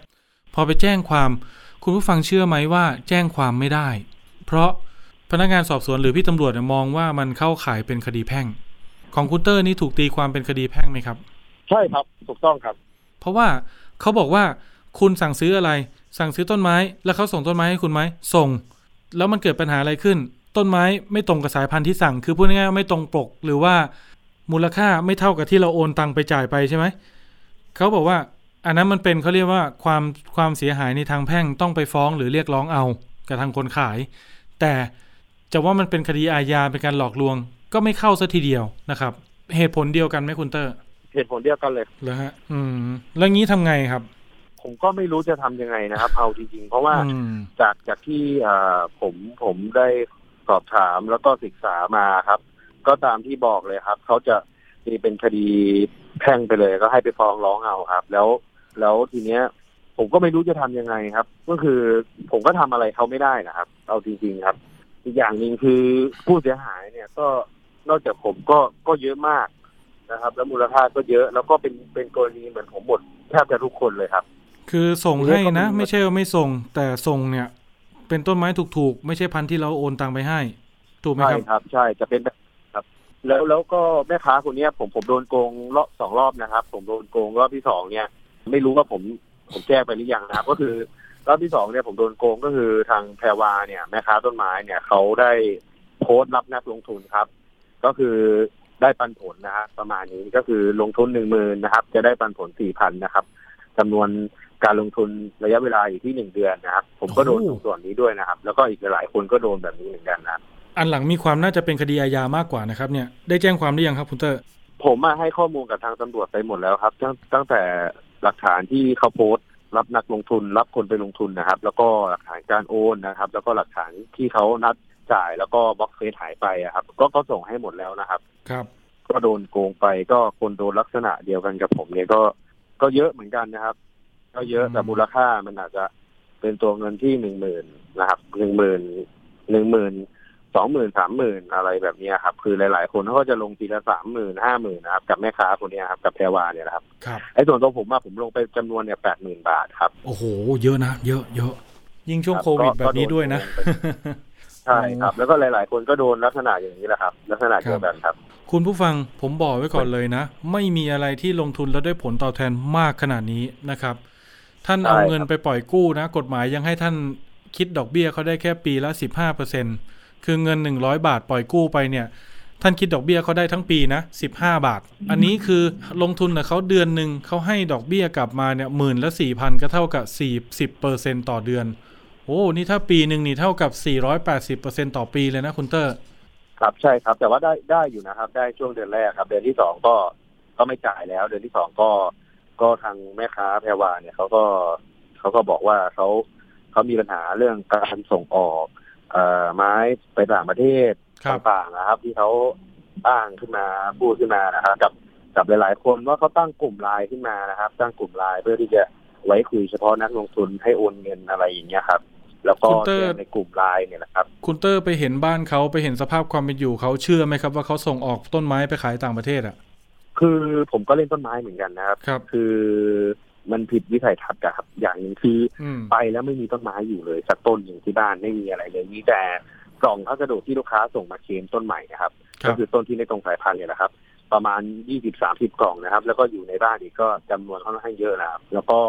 พอไปแจ้งความคุณผู้ฟังเชื่อไหมว่าแจ้งความไม่ได้ เพราะพนักงานสอบสวนหรือพี่ตำรวจเนี่ยมองว่ามันเข้าข่ายเป็นคดีแพ่ง ของคุณเตอร์นี่ถูกตีความเป็นคดีแพ่งไหมครับ ใช่ครับถูกต้องครับ เพราะว่าเขาบอกว่าคุณสั่งซื้ออะไร สั่งซื้อต้นไม้ แล้วเขาส่งต้นไม้ให้คุณไหมส่ง แล้วมันเกิดปัญหาอะไรขึ้น ต้นไม้ไม่ตรงกับสายพันธุ์ที่สั่ง คือพูดง่ายๆว่าไม่ตรงปก หรือว่ามูลค่าไม่เท่ากับที่เราโอนตังไปจ่ายไปใช่ไหม เขาบอกว่า อันนั้นมันเป็นเขาเรียกว่าความความเสียหายในทางแพ่งต้องไปฟ้องหรือเรียกร้องเอา กับทางคนขาย แต่จะว่ามันเป็นคดีอาญาเป็นการหลอกลวง ก็ไม่เข้าซะทีเดียวนะครับ เหตุผลเดียวกันไหมคุณเตอร์ เหตุผลเดียวกันเลยเหรอฮะ อืม แล้วงี้ทำไงครับ ผมก็ไม่รู้จะทำยังไงนะครับ เอาจริงๆ เพราะว่าอืมจากจากที่อ่าผมผมได้ สอบถามแล้วก็ศึกษามาครับ ก็ตามที่บอกเลยครับ เขาจะมีเป็นคดีแพ่งไปเลย ก็ให้ไปฟ้องร้องเอาครับ แล้วแล้วทีเนี้ย ผมก็ไม่รู้จะทำยังไงครับ ก็คือผมก็ทำอะไรเขาไม่ได้นะครับ เอาจริงๆครับ อีกอย่างหนึ่งคือผู้เสียหายเนี่ยก็นอกจากผมก็ก็เยอะมากนะครับ แล้วมูลค่าก็เยอะแล้วก็เป็นเป็นกรณีเหมือนผมหมดแทบจะทุกคนเลยครับ คือส่งให้นะ ไม่ใช่ว่าไม่ส่ง แต่ส่งเนี่ย เป็นต้นไม้ถูกๆ ไม่ใช่พันธุ์ที่เราโอนตังไปให้ ถูกไหมครับครับ ใช่จะเป็นแบบครับ แล้วแล้วก็แม่ค้าคนเนี้ย ผมผมโดนโกงรอบสองรอบนะครับ ผมโดนโกงรอบที่สองเนี่ย ไม่รู้ว่าผมผมแจ้งไปหรือยังนะครับก็คือรอบที่สองเนี่ยผมโดนโกงก็คือทางแพรวาเนี่ยแม่ค้าต้นไม้เนี่ยเขาได้โพสต์รับนักลงทุนครับ ก็คือได้ปันผลนะฮะประมาณนี้ก็คือลงทุนหนึ่งหมื่นนะครับ จะได้ปันผลสี่พันนะครับจำนวน การลงทุนระยะเวลาอยู่ที่หนึ่งเดือนนะครับ ผมก็โดนโอ้ตรงส่วนนี้ด้วยนะครับ แล้วก็อีกหลายๆคนก็โดนแบบนี้เหมือนกันนะครับอันหลังมีความน่าจะเป็นคดีอาญามากกว่านะครับ เนี่ยได้แจ้งความหรือยังครับคุณเตอร์ ผมมาให้ข้อมูลกับทางตำรวจไปหมดแล้วครับ ตั้งตั้งแต่หลักฐานที่เขาโพสต์รับนักลงทุน รับคนไปลงทุนนะครับ แล้วก็หลักฐานการโอนนะครับ แล้วก็หลักฐานที่เขานัดจ่ายแล้วก็บล็อกเฟซหายไปอะครับ ก็ก็ส่งให้หมดแล้วนะครับ ครับ ก็โดนโกงไปก็คนโดนลักษณะเดียวกันกับผมเนี่ยก็ก็เยอะเหมือนกันนะครับ ก็เยอะอืมแต่มูลค่ามันอาจจะเป็นตัวเงินที่หนึ่งหมื่นนะครับหนึ่งหมื่นหนึ่งหมื่นสองหมื่นสามหมื่นอะไรแบบเนี้ยครับ คือหลาย ๆ คนเขาก็จะลงทีละสามหมื่นห้าหมื่นนะครับกับแม่ค้าคนเนี้ยครับกับแพรวาเนี่ยนะครับครับไอ้ส่วนตัวผมว่าผมลงไปจำนวนเนี่ยแปดหมื่นบาทครับ โอ้โห เยอะนะเยอะเยอะยิ่งช่วงครับโควิดก็แบบนี้ด้วยนะก็โดนใช่ครับ แล้วก็หลาย ๆ คนก็โดนลักษณะอย่างนี้แหละครับ ลักษณะเดียวกันครับ คุณผู้ฟังผมบอกไว้ก่อนเลยนะ ไม่มีอะไรที่ลงทุนแล้วได้ผลตอบแทนมากขนาดนี้นะครับ ท่านเอาเงินไปปล่อยกู้นะ กฎหมายยังให้ท่านคิดดอกเบี้ยเขาได้แค่ปีละสิบห้าเปอร์เซ็นคือเงินหนึ่งร้อยบาทปล่อยกู้ไปเนี่ย ท่านคิดดอกเบี้ยเขาได้ทั้งปีนะสิบห้าบาท อันนี้คือลงทุนกับเขาเดือนหนึ่งเขาให้ดอกเบี้ยกลับมาเนี่ยหมื่นละสี่พันก็เท่ากับสี่สิบเปอร์เซ็นต่อเดือน โอ้นี่ถ้าปีหนึ่งนี่เท่ากับสี่ร้อยแปดสิบเปอร์เซ็นต่อปีเลยนะคุณเตอร์ ครับใช่ครับ แต่ว่าได้ได้อยู่นะครับ ได้ช่วงเดือนแรกครับ เดือนที่สองก็ก็ไม่จ่ายแล้ว เดือนที่สองก็ ก็ทางแม่ค้าแพรวาเนี่ยเขาก็เขาก็บอกว่าเขาเขามีปัญหาเรื่องการส่งออกเอ่อไม้ไปต่างประเทศครับ ต่างๆนะครับ ที่เขาอ้างขึ้นมาพูดขึ้นมานะครับกับกับหลายๆคนว่าเขาตั้งกลุ่มไลน์ขึ้นมานะครับ ตั้งกลุ่มไลน์เพื่อที่จะไว้คุยเฉพาะนักลงทุนให้โอนเงินอะไรอย่างเงี้ยครับ แล้วก็คุณเตอร์แชร์ในกลุ่มไลน์เนี่ยนะครับ คุณเตอร์ไปเห็นบ้านเขาไปเห็นสภาพความเป็นอยู่เขาเชื่อไหมครับว่าเขาส่งออกต้นไม้ไปขายต่างประเทศอะ คือผมก็เล่นต้นไม้เหมือนกันนะครับ ครับ คือมันผิดวิสัยทัศน์อะครับ อย่างหนึ่งคืออืมไปแล้วไม่มีต้นไม้อยู่เลยสักต้นอย่างที่บ้านไม่มีอะไรเลยมีแต่กล่องพัสดุที่ลูกค้าส่งมาเคลมต้นใหม่นะครับ ครัก็บคือต้นที่ไม่ตรงสายพันธุ์เนี่ยนะครับ ประมาณยี่สิบสามสิบกล่องนะครับ แล้วก็อยู่ในบ้านอีกก็จำนวนค่อนข้างเยอะนะครับ แล้วก็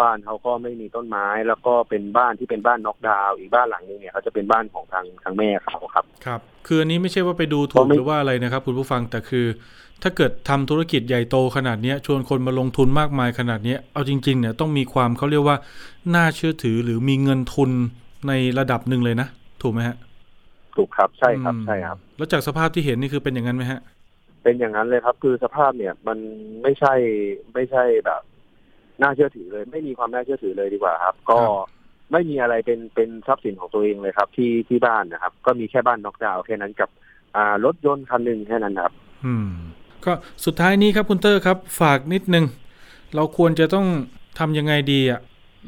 บ้านเขาก็ไม่มีต้นไม้ แล้วก็เป็นบ้านที่เป็นบ้านน็อกดาวน์อีกบ้านหลังนึงเนี่ยเขาจะเป็นบ้านของทางทางแม่เขาครับ ครับ คืออันนี้ไม่ใช่ว่าไปดูถูก็กไม่หรือว่าอะไรนะครับ คุณผู้ฟังแต่คือ ถ้าเกิดทำธุรกิจใหญ่โตขนาดเนี้ยชวนคนมาลงทุนมากมายขนาดเนี้ยเอาจริงๆเนี่ยต้องมีความเขาเรียกว่าน่าเชื่อถือหรือมีเงินทุนในระดับหนึ่งเลยนะ ถูกไหมฮะ ถูกครับใช่ครับอืมใช่ครับ แล้วจากสภาพที่เห็นนี่คือเป็นอย่างนั้นไหมฮะ เป็นอย่างนั้นเลยครับ คือสภาพเนี่ย มันไม่ใช่ไม่ใช่แบบน่าเชื่อถือเลย ไม่มีความน่าเชื่อถือเลยดีกว่าครับ ก็ครับไม่มีอะไรเป็นเป็นทรัพย์สินของตัวเองเลยครับ ที่ที่บ้านนะครับ ก็มีแค่บ้านน็อกดาวน์แค่นั้นกับ อ่ารถยนต์คันหนึ่งแค่นั้นครับ อืม ก็สุดท้ายนี้ครับคุณเตอร์ครับ ฝากนิดนึง เราควรจะต้องทำยังไงดีอะ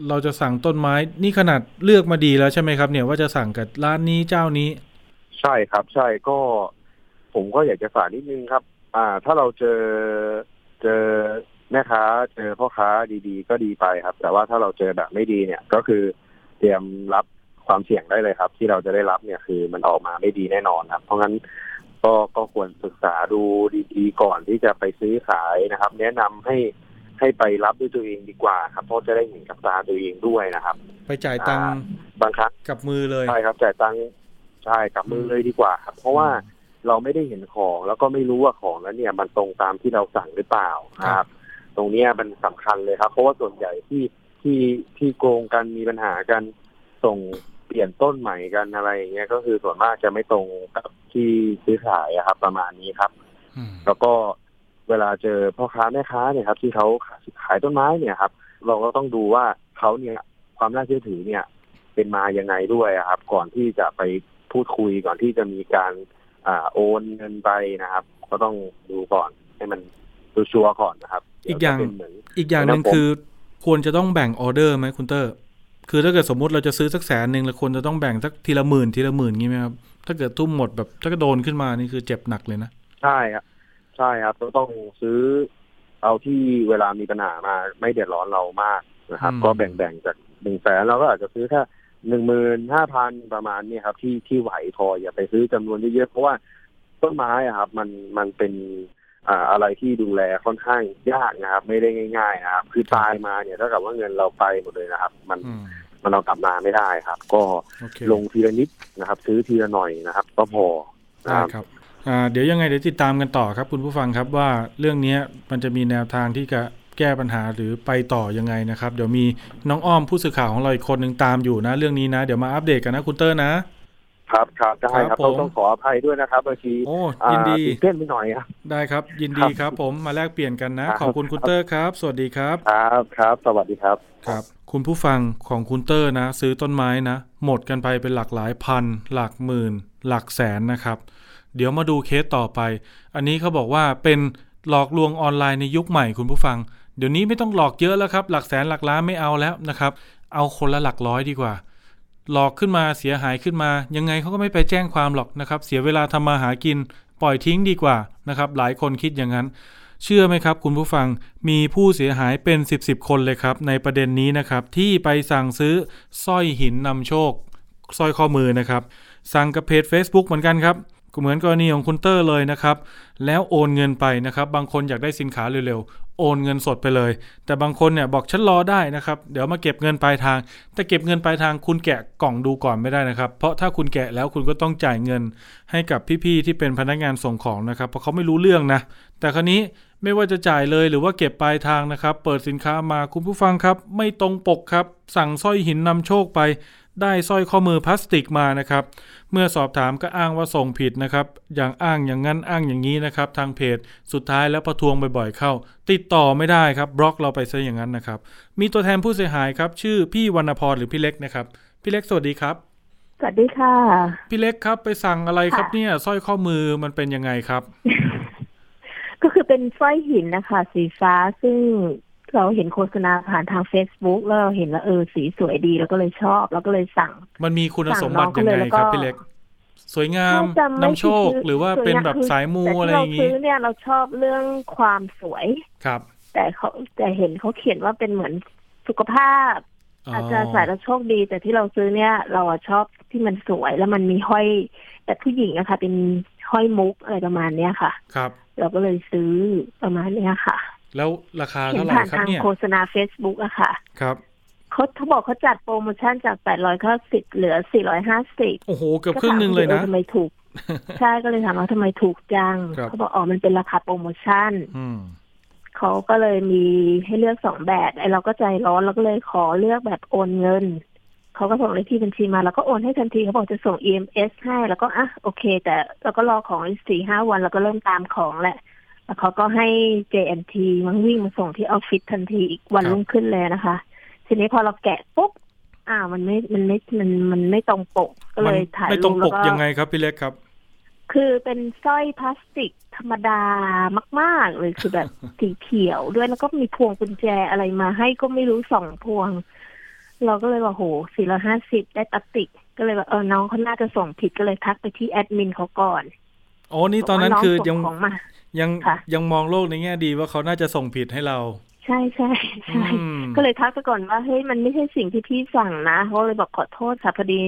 เราจะสั่งต้นไม้นี่ขนาดเลือกมาดีแล้วใช่ไหมครับ เนี่ยว่าจะสั่งกับร้านนี้เจ้านี้ ใช่ครับ ใช่ก็ผมก็อยากจะฝากนิดนึงครับ อ่า ถ้าเราเจอเจอแม่ค้า เจอพ่อค้าดีๆ ก็ดีไปครับ แต่ว่าถ้าเราเจอแบบไม่ดีเนี่ย ก็คือเตรียมรับความเสี่ยงได้เลยครับ ที่เราจะได้รับเนี่ยคือมันออกมาไม่ดีแน่นอนครับ เพราะงั้น ก็ก็ควรศึกษาดูดีๆก่อนที่จะไปซื้อขายนะครับ แนะนำให้ให้ไปรับด้วยตัวเองดีกว่าครับเพราะจะได้เห็นกับตาตัวเองด้วยนะครับ ไปจ่ายตังค์บางครั้งกับมือเลยใช่ครับจ่ายตังค์ใช่กับมือเลยดีกว่าครับ เพราะว่าเราไม่ได้เห็นของ แล้วก็ไม่รู้ว่าของนั้นเนี่ย มันตรงตามที่เราสั่งหรือเปล่าครับ ตรงเนี้ยมันสำคัญเลยครับ เพราะว่าส่วนใหญ่ที่ที่ที่โกงกันมีปัญหากันส่งเปลี่ยนต้นใหม่กันอะไรอย่างเงี้ยก็คือส่วนมากจะไม่ตรงกับ ที่ซื้อขายอะครับ ประมาณนี้ครับอืมแล้วก็เวลาเจอพ่อค้าแม่ค้าเนี่ยครับ ที่เขาขายต้นไม้เนี่ยครับ เราก็ต้องดูว่าเขาเนี่ยความน่าเชื่อถือเนี่ย เป็นมายังไงด้วยอะครับ ก่อนที่จะไปพูดคุยก่อนที่จะมีการอ่าโอนเงินไปนะครับ ก็ต้องดูก่อนให้มันดูชัวร์ก่อนนะครับ อีกอย่างเดี๋วจะเป็นเหมือนอีกอย่างหนึ่งครับผมคือ ควรจะต้องแบ่งออเดอร์ไหมคุณเตอร์ คือถ้าเกิดสมมุติเราจะซื้อสักแสนหนึ่งเราควรจะต้องแบ่งสักทีละหมื่นทีละหมื่นงี้ไหมครับ ถ้าเกิดทุ่มหมดแบบถ้าเกิดโดนขึ้นมานี่คือเจ็บหนักเลยนะ ใช่ครับใช่ครับก็ต้องซื้อเอาที่เวลามีปัญหามาไม่เดือดร้อนเรามากนะครับอืมก็แบ่งๆจากหนึ่งแสนเราก็อาจจะซื้อแค่หนึ่งหมื่นห้าพันประมาณนี้ครับ ที่ที่ไหวพออย่าไปซื้อจำนวนเยอะๆเพราะว่าต้นไม้อะครับ มันมันเป็นอ่าอะไรที่ดูแลค่อนข้างยากนะครับ ไม่ได้ง่าย ๆ นะครับ คือตายมาเนี่ยเท่ากับว่าเงินเราไปหมดเลยนะครับ มันอื มันเรากลับมาไม่ได้ครับ ก็โอเคลงทีละนิดนะครับ ซื้อทีละหน่อยนะครับ ก็พอนะได้ครับครับอ่าเดี๋ยวยังไงเดี๋ยวติดตามกันต่อครับ คุณผู้ฟังครับว่าเรื่องเนี้ยมันจะมีแนวทางที่จะแก้ปัญหาหรือไปต่อยังไงนะครับ เดี๋ยวมีน้องอ้อมผู้สื่อข่าวของเราอีกคนหนึ่งตามอยู่นะ เรื่องนี้นะ เดี๋ยวมาอัปเดตกันนะคุณเตอร์นะครับครับได้คครัรับบต้องผมต้องขออภัยด้วยนะครับบางทีโอ้อ่ายินดีตื่นเต้นไปหน่อยครับได้ครับ ยินดีครับ ผมมาแลกเปลี่ยนกันนะครับขอบคุณคุณเตอร์ครับ สวัสดีครับ ครับครับ สวัสดีครับครับ คุณผู้ฟังของคุณเตอร์นะ ซื้อต้นไม้นะ หมดกันไปเป็นหลักหลายพัน หลักหมื่น หลักแสนนะครับ เดี๋ยวมาดูเคสต่อไป อันนี้เขาบอกว่าเป็นหลอกลวงออนไลน์ในยุคใหม่คุณผู้ฟัง เดี๋ยวนี้ไม่ต้องหลอกเยอะแล้วครับ หลักแสนหลักล้านไม่เอาแล้วนะครับ เอาคนละหลักร้อยดีกว่า หลอกขึ้นมาเสียหายขึ้นมา ยังไงเขาก็ไม่ไปแจ้งความหรอกนะครับ เสียเวลาทำมาหากิน ปล่อยทิ้งดีกว่านะครับ หลายคนคิดอย่างนั้น เชื่อไหมครับ คุณผู้ฟังมีผู้เสียหายเป็น 10บสคนเลยครับ ในประเด็นนี้นะครับที่ไปสั่งซื้อสร้อยหินนำโชคสร้อยข้อมือนะครับสั่งกับเพจ Facebook เหมือนกันครับเหมือนกรณีของคุณเตอร์เลยนะครับ แล้วโอนเงินไปนะครับ บางคนอยากได้สินค้าเร็ว โอนเงินสดไปเลย แต่บางคนเนี่ยบอกฉันรอได้นะครับ เดี๋ยวมาเก็บเงินปลายทาง แต่เก็บเงินปลายทางคุณแกะกล่องดูก่อนไม่ได้นะครับ เพราะถ้าคุณแกะแล้วคุณก็ต้องจ่ายเงินให้กับพี่ๆที่เป็นพนักงานส่งของนะครับ เพราะเขาไม่รู้เรื่องนะ แต่ครนี้ไม่ว่าจะจ่ายเลยหรือว่าเก็บปลายทางนะครับ เปิดสินค้ามาคุณผู้ฟังครับ ไม่ตรงปกครับ สั่งสร้อยหินนำโชคไป ได้สร้อยข้อมือพลาสติกมานะครับ เมื่อสอบถามก็อ้างว่าส่งผิดนะครับ อย่างอ้างอย่างนั้นอ้างอย่างนี้นะครับ ทางเพจสุดท้ายแล้วประท้วงบ่อยๆเข้า ติดต่อไม่ได้ครับบล็อกเราไปซะอย่างนั้นนะครับ มีตัวแทนผู้เสียหายครับ ชื่อพี่วรรณพรหรือพี่เล็กนะครับ พี่เล็กสวัสดีครับ สวัสดีค่ะ พี่เล็กครับไปสั่งอะไรครับค่ะเนี่ยสร้อยข้อมือมันเป็นยังไงครับ ก็คือเป็นสร้อยหินนะคะ สีฟ้าซึ่ง เราเห็นโฆษณาผ่านทาง Facebook แล้วเราเห็นแล้วเออสีสวยดีแล้วก็เลยชอบ แล้วก็เลยสั่ง มันมีคุณสั่งสมบัติยังไงน้องเขาเลยแล้วก็ครับพี่เล็ก สวยงามถ้าจำไม่นำโชคผิดหรือว่าสวยเป็นงามแบบคือสายมูแต่อะไรที่อเราย่างซื้นี้อเนี่ยเราชอบเรื่องความสวยครับ แต่เขาแต่เห็นเขาเขียนว่าเป็นเหมือนสุขภาพ อาจจะใส่แล้วโชคดี แต่ที่เราซื้อเนี่ย เราอะชอบที่มันสวยแล้วมันมีห้อยแต่ผู้หญิงอะค่ะเป็นห้อยมุกอะไรประมาณเนี้ยค่ะ ครับ เราก็เลยซื้อประมาณเนี้ยค่ะ แล้วราคาเห็นเท่าไหร่ผ่านครับทางเนี่ยโฆษณา Facebook อะค่ะ ครับเขาเขาบอกเขาจัดโปรโมชั่นจาก890เหลือ450โอ้โห เกือบครึ่งหนึ่งเลยนะก็ถามว่าออทำไมถูก ใช่ก็เลยถามว่าทำไมถูกจังครับเขาบอกอ๋อมันเป็นราคาโปรโมชั่นอืมเขาก็เลยมีให้เลือกสองแบบไอ้เราก็ใจร้อนเราก็เลยขอเลือกแบบโอนเงินเขาก็ส่งเลขที่บัญชีมาแล้วก็โอนให้ทันทีเขาบอกจะส่ง EMS ให้แล้วก็อะโอเค แต่เราก็รอของอีกสี่ห้าวันเราก็เริ่มตามของแหละ แล้วเขาก็ให้ JNT มันวิ่งมาส่งที่ออฟฟิศทันทีอีกวันรุ่งขึ้นเลยนะคะ ทีนี้พอเราแกะปุ๊บอ้าวมันไม่มันไม่มันมันไม่ตรงปกก็มัเลยถ่ายไม่ตรูรงปปแล้วกก็ยังไงครับพี่เล็กครับคือเป็นสร้อยพลาสติกธรรมดามาก ๆ เลยคือแบบสีเขียวด้วยแล้วก็มีพวงกุญแจอะไรมาให้ก็ไม่รู้สองพวง เราก็เลยว่าโหสี่ร้อยห้าสิบได้ตัดติก ก็เลยว่าเออน้องเขาน่าจะส่งผิดก็เลยทักไปที่แอดมินเขาก่อน โอ้นี่ตอนนั้นบกว่าคือส่ยังของมายังค่ะยังมองโลกในแง่ดีว่าเขาน่าจะส่งผิดให้เรา ใช่ใช่ใช่อืมก็เลยทักไปก่อนว่าเฮ้ยมันไม่ใช่สิ่งที่พี่สั่งนะเขาเลยบอกขอโทษค่ะพอดี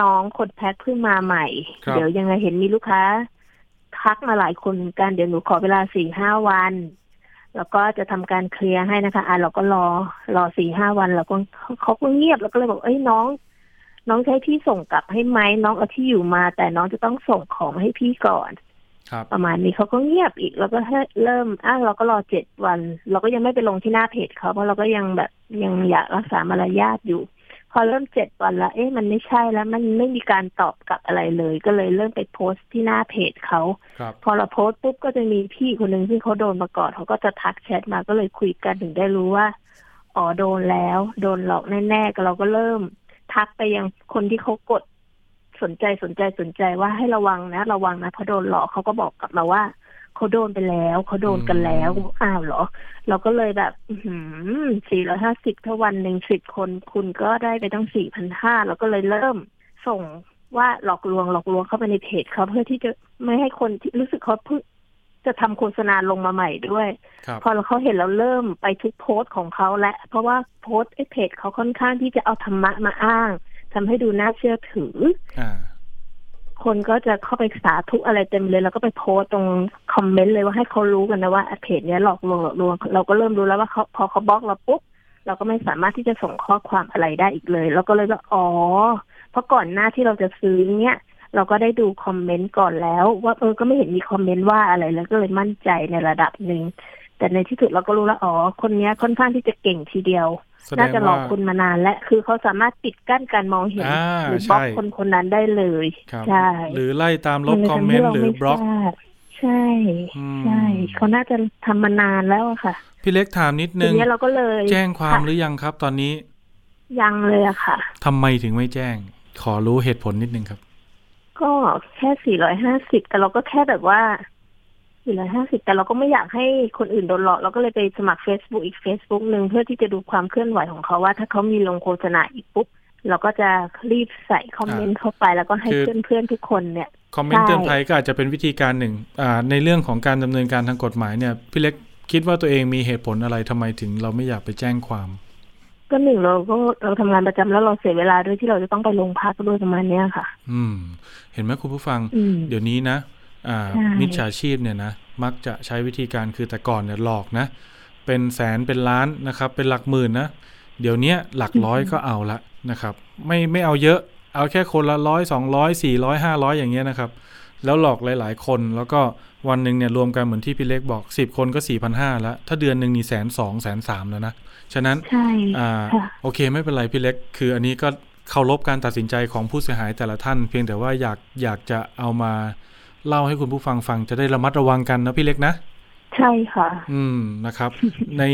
น้องคนแพ็คเพิ่งมาใหม่ครับเดี๋ยวยังไงเห็นมีลูกค้าทักมาหลายคนเหมือนกันเดี๋ยวหนูขอเวลาสี่ห้าวัน แล้วก็จะทำการเคลียร์ให้นะคะ อะเราก็รอรอสี่ห้าวันแล้วก็เขาก็เงียบแล้วก็เลยบอกเอ้ยน้อง น้องใช้พี่ส่งกลับให้ไหมน้องเอาที่อยู่มา แต่น้องจะต้องส่งของให้พี่ก่อนครับประมาณนี้เขาก็เงียบอีกแล้วก็ให้เริ่มอะเราก็รอเจ็ดวัน เราก็ยังไม่ไปลงที่หน้าเพจเขาเพราะเราก็ยังแบบยังอยากรักษามารยาทอยู่ พอเริ่มเจ็ดวันละเอ๊ะมันไม่ใช่แล้วมันไม่มีการตอบกลับอะไรเลย ก็เลยเริ่มไปโพสต์ที่หน้าเพจเขาครับพอเราโพสต์ปุ๊บก็จะมีพี่คนหนึ่งที่เขาโดนมาก่อนเขาก็จะทักแชทมาก็เลยคุยกันถึงได้รู้ว่าอ๋อโดนแล้ว โดนหลอกแน่ๆก็เราก็เริ่ม ทักไปยังคนที่เขากดสนใจสนใจสนใจว่าให้ระวังนะ ระวังนะเพราะโดนหลอกเขาก็บอกกลับมาว่าเขาโดนไปแล้วเขาโดนกันแล้วอ้าวเหรอ เราก็เลยแบบสี่ร้อยห้าสิบถ้าวันหนึ่งสิบคนคุณก็ได้ไปตั้งสี่พันห้าเราก็เลยเริ่มส่งว่าหลอกลวงหลอกลวงเข้าไปในเพจเขาเพื่อที่จะไม่ให้คนที่รู้สึกเขาเพิ่ง จะทำโฆษณาลงมาใหม่ด้วยครับพอเราเขาเห็นเราเริ่มไปทุกโพสต์ของเขาและ เพราะว่าโพสต์ไอ้เพจเขาค่อนข้างที่จะเอาธรรมะมาอ้างทำให้ดูน่าเชื่อถืออ่าคนก็จะเข้าไปสาธุอะไรเต็มเลย แล้วก็ไปโพสต์ตรงคอมเมนต์เลยว่าให้เขารู้กันนะว่าเพจเนี้ยหลอกลวงหลอกลวง เราก็เริ่มรู้แล้วว่าเขาพอเขาบล็อกเราปุ๊บเราก็ไม่สามารถที่จะส่งข้อความอะไรได้อีกเลยเราก็เลยว่าอ๋อ เพราะก่อนหน้าที่เราจะซื้อเนี้ย เราก็ได้ดูคอมเมนต์ก่อนแล้ว ว่าเออก็ไม่เห็นมีคอมเมนต์ว่าอะไรแล้วก็เลยมั่นใจในระดับหนึ่งแต่ในที่สุดเราก็รู้แล้วอ๋อคนเนี้ยค่อนข้างที่จะเก่งทีเดียวแสดน่างจะหลอกว่าคุณมานานและคือเขาสามารถปิดกั้นการมองเห็นอ่าหรือบล็อกใช่คนคนนั้นได้เลยครับใช่หรือไล่ตามลบนลยคอมทำเมให้นต์ราหรือไม่บล็อกทราบใช่อืมใช่เขาน่าจะทำมานานแล้วอะค่ะ พี่เล็กถามนิดทีนึงนี้เราก็เลย แจ้งความะหรือยังครับ ตอนนี้ ยังเลยอะค่ะทำไมถึงไม่แจ้ง ขอรู้เหตุผลนิดนึงครับ ก็แค่สี่ร้อยห้าสิบแต่เราก็แค่แบบว่าสี่ร้อยห้าสิบแต่เราก็ไม่อยากให้คนอื่นโดนหลอกเราก็เลยไปสมัคร Facebook อีก Facebook หนึ่งเพื่อที่จะดูความเคลื่อนไหวของเขาว่า ถ้าเขามีลงโฆษณาอีกปุ๊บเราก็จะรีบใส่คอมเมนต์เข้าไปแล้วก็ให้คือเพื่อนๆทุกคนเนี่ยคอมเมนต์ใช่เตือนภัยก็อาจจะเป็นวิธีการหนึ่งอ่าในเรื่องของการดำเนินการทางกฎหมายเนี่ยพี่เล็กคิดว่าตัวเองมีเหตุผลอะไรทำไมถึงเราไม่อยากไปแจ้งความ ก็หนึ่งเราก็เราทำงานประจำแล้วเราเสียเวลาด้วยที่เราจะต้องไปโรงพักด้วยประมาณเนี้ยค่ะ อืม เห็นไหมคุณผู้ฟังอืมเดี๋ยวนี้นะอ่าใช่มิจฉาชีพเนี่ยนะมักจะใช้วิธีการคือแต่ก่อนเนี่ยหลอกนะ เป็นแสนเป็นล้านนะครับ เป็นหลักหมื่นนะเดี๋ยวเนี้ยหลักร้อยก็เอาละนะครับ ไม่ไม่เอาเยอะ เอาแค่คนละร้อยสองร้อยสี่ร้อยห้าร้อยอย่างเงี้ยนะครับ แล้วหลอกหลาย ๆ คนแล้วก็วันหนึ่งเนี่ยรวมกันเหมือนที่พี่เล็กบอกสิบคนก็สี่พันห้าแล้วถ้าเดือนหนึ่งนี่แสนสองแสนสามแล้วนะ ฉะนั้นใช่อ่าค่ะโอเคไม่เป็นไรพี่เล็ก คืออันนี้ก็เคารพการตัดสินใจของผู้เสียหายแต่ละท่าน เพียงแต่ว่าอยากอยากจะเอามาเล่าให้คุณผู้ฟังฟังจะได้ระมัดระวังกันนะพี่เล็กนะใช่ค่ะ อืมนะครับ ใน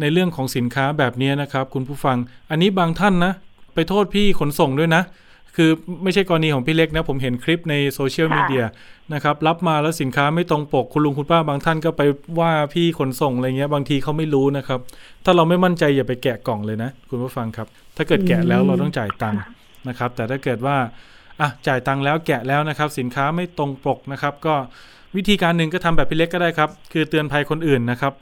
ในเรื่องของสินค้าแบบนี้นะครับ คุณผู้ฟัง อันนี้บางท่านนะไปโทษพี่ขนส่งด้วยนะ คือไม่ใช่กรณีของพี่เล็กนะ ผมเห็นคลิปในโซเชียลค่ะมีเดียนะครับ รับมาแล้วสินค้าไม่ตรงปก คุณลุงคุณป้าบางท่านก็ไปว่าพี่ขนส่งอะไรเงี้ย บางทีเขาไม่รู้นะครับ ถ้าเราไม่มั่นใจอย่าไปแกะกล่องเลยนะ คุณผู้ฟังครับ ถ้าเกิดแกะแล้วเราต้องจ่ายตังค์นะครับ แต่ถ้าเกิดว่าอะจ่ายตังค์แล้วแกะแล้วนะครับ สินค้าไม่ตรงปกนะครับ ก็วิธีการหนึ่งก็ทำแบบพี่เล็กก็ได้ครับ คือเตือนภัยคนอื่นนะครับ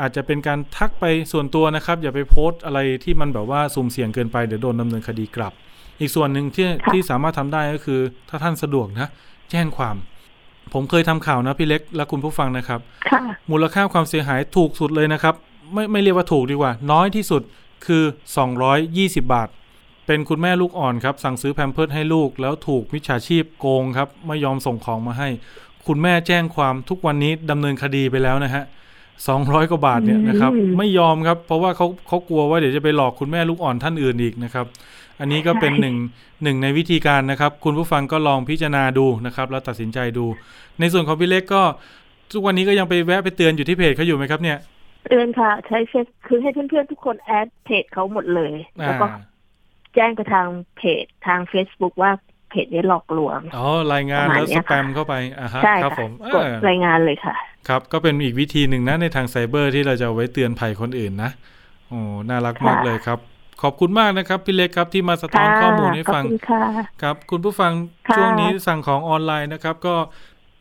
อาจจะเป็นการทักไปส่วนตัวนะครับ อย่าไปโพสต์อะไรที่มันแบบว่าสุ่มเสี่ยงเกินไปเดี๋ยวโดนดำเนินคดีกลับ อีกส่วนหนึ่งที่ค่ะที่สามารถทำได้ก็คือ ถ้าท่านสะดวกนะ แจ้งความ ผมเคยทำข่าวนะพี่เล็กและคุณผู้ฟังนะครับค่ะมูลค่าความเสียหายถูกสุดเลยนะครับ ไม่ไม่เรียกว่าถูกดีกว่า น้อยที่สุดคือ 220 บาท เป็นคุณแม่ลูกอ่อนครับ สั่งซื้อแพมเพิร์สให้ลูก แล้วถูกมิจฉาชีพโกงครับ ไม่ยอมส่งของมาให้ คุณแม่แจ้งความทุกวันนี้ดำเนินคดีไปแล้วนะฮะ200กว่าบาทเนี่ยนะครับอืมไม่ยอมครับ เพราะว่าเขาเขากลัวว่าเดี๋ยวจะไปหลอกคุณแม่ลูกอ่อนท่านอื่นอีกนะครับ อันนี้ก็เป็นหนึ่งหนึ่งในวิธีการนะครับ คุณผู้ฟังก็ลองพิจารณาดูนะครับ แล้วตัดสินใจดู ในส่วนของพี่เล็กก็ทุกวันนี้ก็ยังไปแวะไปเตือนอยู่ที่เพจเขาอยู่ไหมครับเนี่ยเตือนค่ะ ใช้เฟซคือให้เพื่อนๆทุกคนแอดเพจเขาหมดเลยแล้วก็อ่าแจ้งไปทางเพจทาง Facebook ว่าเพจนี้หลอกลวง อ๋อ รายงานประมาณแล้วเนี้สยแปค่ะมเข้าไปอ่าฮะใช่ครับค่ะผมกดเออรายงานเลยค่ะ ครับ ก็เป็นอีกวิธีหนึ่งนะในทางไซเบอร์ที่เราจะเอาไว้เตือนภัยคนอื่นนะ โอ้ น่ารักมากค่ะเลยครับ ขอบคุณมากนะครับ พี่เล็กครับที่มาสะท้อนข้อมูลให้ขอบฟังคุณค่ะครับ คุณผู้ฟังค่ะช่วงนี้สั่งของออนไลน์นะครับ ก็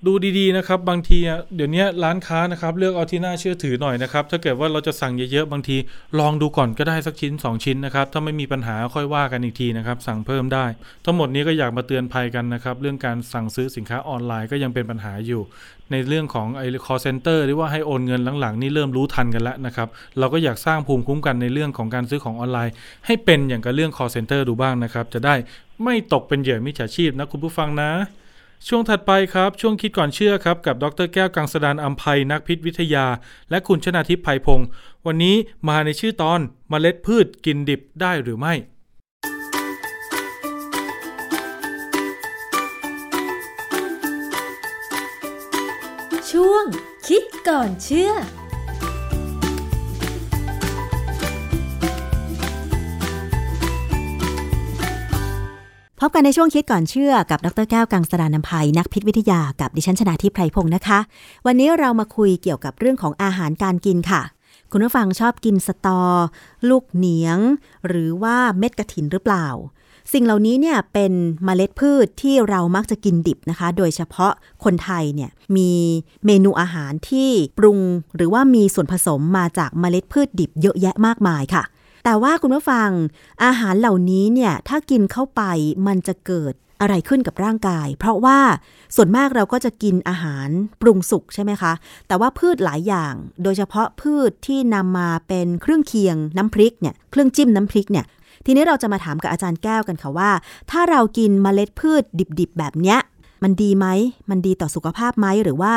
ดูดีๆนะครับ บางทีเดี๋ยวนี้ร้านค้านะครับ เลือกเอาที่น่าเชื่อถือหน่อยนะครับ ถ้าเกิดว่าเราจะสั่งเยอะๆบางที ลองดูก่อนก็ได้สักชิ้น 2 ชิ้นนะครับ ถ้าไม่มีปัญหาค่อยว่ากันอีกทีนะครับ สั่งเพิ่มได้ ทั้งหมดนี้ก็อยากมาเตือนภัยกันนะครับ เรื่องการสั่งซื้อสินค้าออนไลน์ก็ยังเป็นปัญหาอยู่ ในเรื่องของไอ้ call center หรือว่าให้โอนเงินหลังๆนี่เริ่มรู้ทันกันแล้วนะครับ เราก็อยากสร้างภูมิคุ้มกันในเรื่องของการซื้อของออนไลน์ ให้เป็นอย่างกับเรื่อง call center ดูบ้างนะครับ จะได้ไม่ตกเป็นเหยื่อมิจฉาชีพนะคุณผู้ฟังนะ ช่วงถัดไปครับ ช่วงคิดก่อนเชื่อครับ กับดรแก้วกังสดานอัมภัยนักพิษวิทยา และคุณชนาทิพย์ไพพงศ์วันนี้มาในชื่อตอนเมล็ดพืชกินดิบได้หรือไม่ ช่วงคิดก่อนเชื่อ บกันในช่วงคิดก่อนเชื่อกับดรแก้วกังสดานนภัยนักพิษวิทยากับดิฉันชนาทิพไพรพงศ์นะคะ วันนี้เรามาคุยเกี่ยวกับเรื่องของอาหารการกินค่ะ คุณผู้ฟังชอบกินสตอ ลูกเหนียง หรือว่าเม็ดกระถินหรือเปล่า สิ่งเหล่านี้เนี่ยเป็นเมล็ดพืชที่เรามักจะกินดิบนะคะ โดยเฉพาะคนไทยเนี่ยมีเมนูอาหารที่ปรุง หรือว่ามีส่วนผสมมาจากเมล็ดพืชดิบเยอะแยะมากมายค่ะ แต่ว่าคุณผู้ฟังอาหารเหล่านี้เนี่ยถ้ากินเข้าไปมันจะเกิดอะไรขึ้นกับร่างกาย เพราะว่าส่วนมากเราก็จะกินอาหารปรุงสุกใช่ไหมคะ แต่ว่าพืชหลายอย่าง โดยเฉพาะพืชที่นำมาเป็นเครื่องเคียงน้ำพริกเนี่ยเครื่องจิ้มน้ำพริกเนี่ยทีนี้เราจะมาถามกับอาจารย์แก้วกันค่ะว่า ถ้าเรากินเมล็ดพืชดิบๆ แบบเนี้ยมันดีไหม มันดีต่อสุขภาพไหมหรือว่า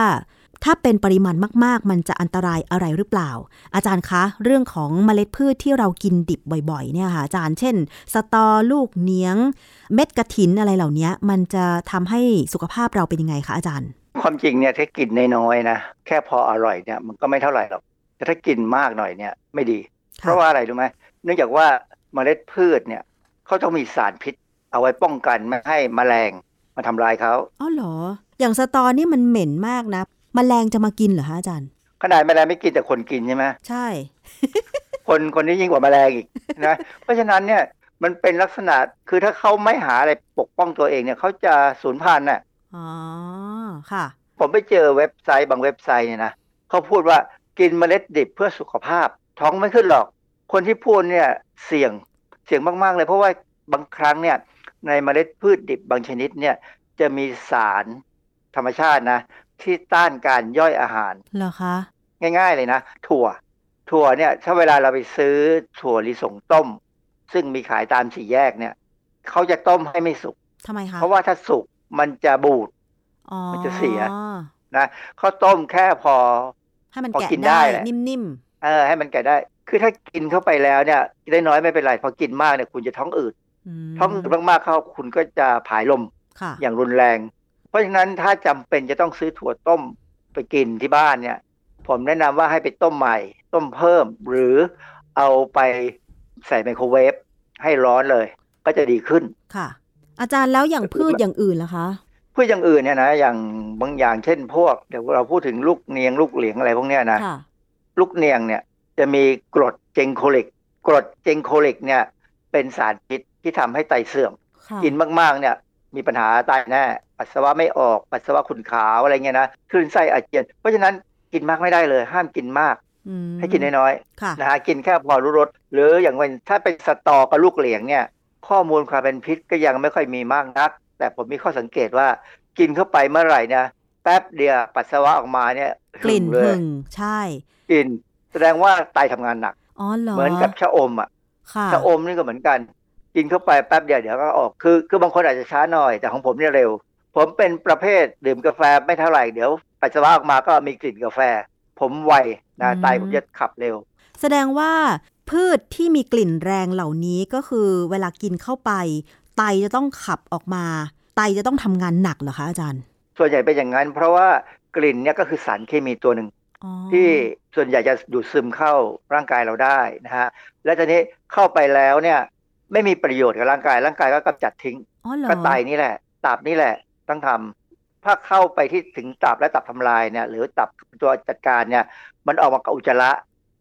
ถ้าเป็นปริมาณมาก ๆ มันจะอันตรายอะไรหรือเปล่า อาจารย์คะ เรื่องของเมล็ดพืชที่เรากินดิบบ่อย ๆ เนี่ยค่ะอาจารย์ เช่น สตอลูกเหนียง เม็ดกระถินอะไรเหล่านี้มันจะทำให้สุขภาพเราเป็นยังไงคะอาจารย์ ความจริงเนี่ยถ้ากินน้อยๆนะแค่พออร่อยเนี่ยมันก็ไม่เท่าไหร่หรอกแต่ถ้ากินมากหน่อยเนี่ยไม่ดีค่ะเพราะว่าอะไรรู้ไหมเนื่องจากว่าเมล็ดพืชเนี่ยเขาต้องมีสารพิษ เอาไว้ป้องกันไม่ให้แมลงมาทำลายเขาอ๋อเหรอ อย่างสตอนี่มันเหม็นมากนะ มแมลงจะมากินเหรอคะอาจารย์ ขนาดแมลงไม่กินแต่คนกินใช่ไหมใช่ คนคนนี้ยิ่งกว่าแมลงอีกนะ เพราะฉะนั้นเนี่ยมันเป็นลักษณะคือถ้าเขาไม่หาอะไรปกป้องตัวเองเนี่ยเขาจะสูญพันธุ์น่ะอ๋อค่ะ ผมไปเจอเว็บไซต์บางเว็บไซต์เนี่ยนะเขาพูดว่ากินเมล็ดดิบเพื่อสุขภาพ ท้องไม่ขึ้นหรอก คนที่พูดเนี่ยเสี่ยงเสี่ยงมาก ๆ เลย เพราะว่าบางครั้งเนี่ยในเมล็ดพืชดิบบางชนิดเนี่ยจะมีสารธรรมชาตินะ ที่ต้านการย่อยอาหารเหรอคะง่าย ๆเลยนะ ถั่ว ถั่วเนี่ยถ้าเวลาเราไปซื้อถั่วลิสงต้ม ซึ่งมีขายตามสี่แยกเนี่ยเขาจะต้มให้ไม่สุกทำไมคะเพราะว่าถ้าสุกมันจะบูดอ๋อมันจะเสียนะเขาต้มแค่พอ ให้มันพอแกะกินได้ได้แหละนิ่มเออให้มันแก่ได้ คือถ้ากินเข้าไปแล้วเนี่ยได้น้อยไม่เป็นไรพอกินมากเนี่ยคุณจะท้องอืดๆอืมท้องอืดมากๆเข้าคุณก็จะผายลมค่ะอย่างรุนแรง เพราะฉะนั้นถ้าจำเป็นจะต้องซื้อถั่วต้มไปกินที่บ้านเนี่ย ผมแนะนำว่าให้ไปต้มใหม่ ต้มเพิ่ม หรือเอาไปใส่ไมโครเวฟให้ร้อนเลย ก็จะดีขึ้นค่ะ อาจารย์แล้วอย่างพืชอย่างอื่นล่ะคะพืชอย่างอื่นเนี่ยนะอย่างบางอย่างเช่น พวกเดี๋ยวเราพูดถึงลูกเนียงลูกเหลียงอะไรพวกเนี้ยนะค่ะลูกเนียงเนี่ยจะมีกรดเจงโคลิก กรดเจงโคลิกเนี่ย เป็นสารพิษที่ทำให้ไตเสื่อมค่ะกินมากๆเนี่ย มีปัญหาตายแน่ปัสสาวะไม่ออกปัสสาวะขุ่นขาวอะไรเงี้ยนะคลื่นไส้อาเจียน เพราะฉะนั้นกินมากไม่ได้เลย ห้ามกินมากอืมให้กินน้อยค่ะๆนะฮะกินแค่พอรู้รสหรืออย่างวันถ้าเป็นสตอกับลูกเหลียงเนี่ย ข้อมูลความเป็นพิษก็ยังไม่ค่อยมีมากนัก แต่ผมมีข้อสังเกตว่า กินเข้าไปเมื่อไหร่เนี่ยแป๊บเดียวปัสสาวะออกมาเนี่ยกลิ่นเลหึยงใช่กลิ่นแสดงว่าไตทำงานหนักอ๋อเหรอเหมือนกับชะอมอะค่ะชะอมนี่ก็เหมือนกัน กินเข้าไปแป๊บเดียวเดี๋ยวก็ออกคือคือบางคนอาจจะช้าหน่อยแต่ของผมเนี่ยเร็ว ผมเป็นประเภทดื่มกาแฟไม่เท่าไหร่เดี๋ยวปัสสาวะออกมาก็มีกลิ่นกาแฟ ผมไวนะไตผมจะขับเร็ว แสดงว่าพืชที่มีกลิ่นแรงเหล่านี้ก็คือเวลากินเข้าไป ไตจะต้องขับออกมา ไตจะต้องทำงานหนักเหรอคะอาจารย์ ส่วนใหญ่เป็นอย่างนั้น เพราะว่ากลิ่นเนี่ยก็คือสารเคมีตัวหนึ่งอ๋อที่ส่วนใหญ่จะดูดซึมเข้าร่างกายเราได้นะฮะและทีนี้เข้าไปแล้วเนี่ย ไม่มีประโยชน์กับร่างกาย ร่างกายก็กำจัดทิ้งอ๋อเหรอก็ไตนี่แหละ ตับนี่แหละ ต้องทำถ้าเข้าไปที่ถึงตับและตับทำลายเนี่ย หรือตับตัวจัดการเนี่ย มันออกมากับอุจจาระ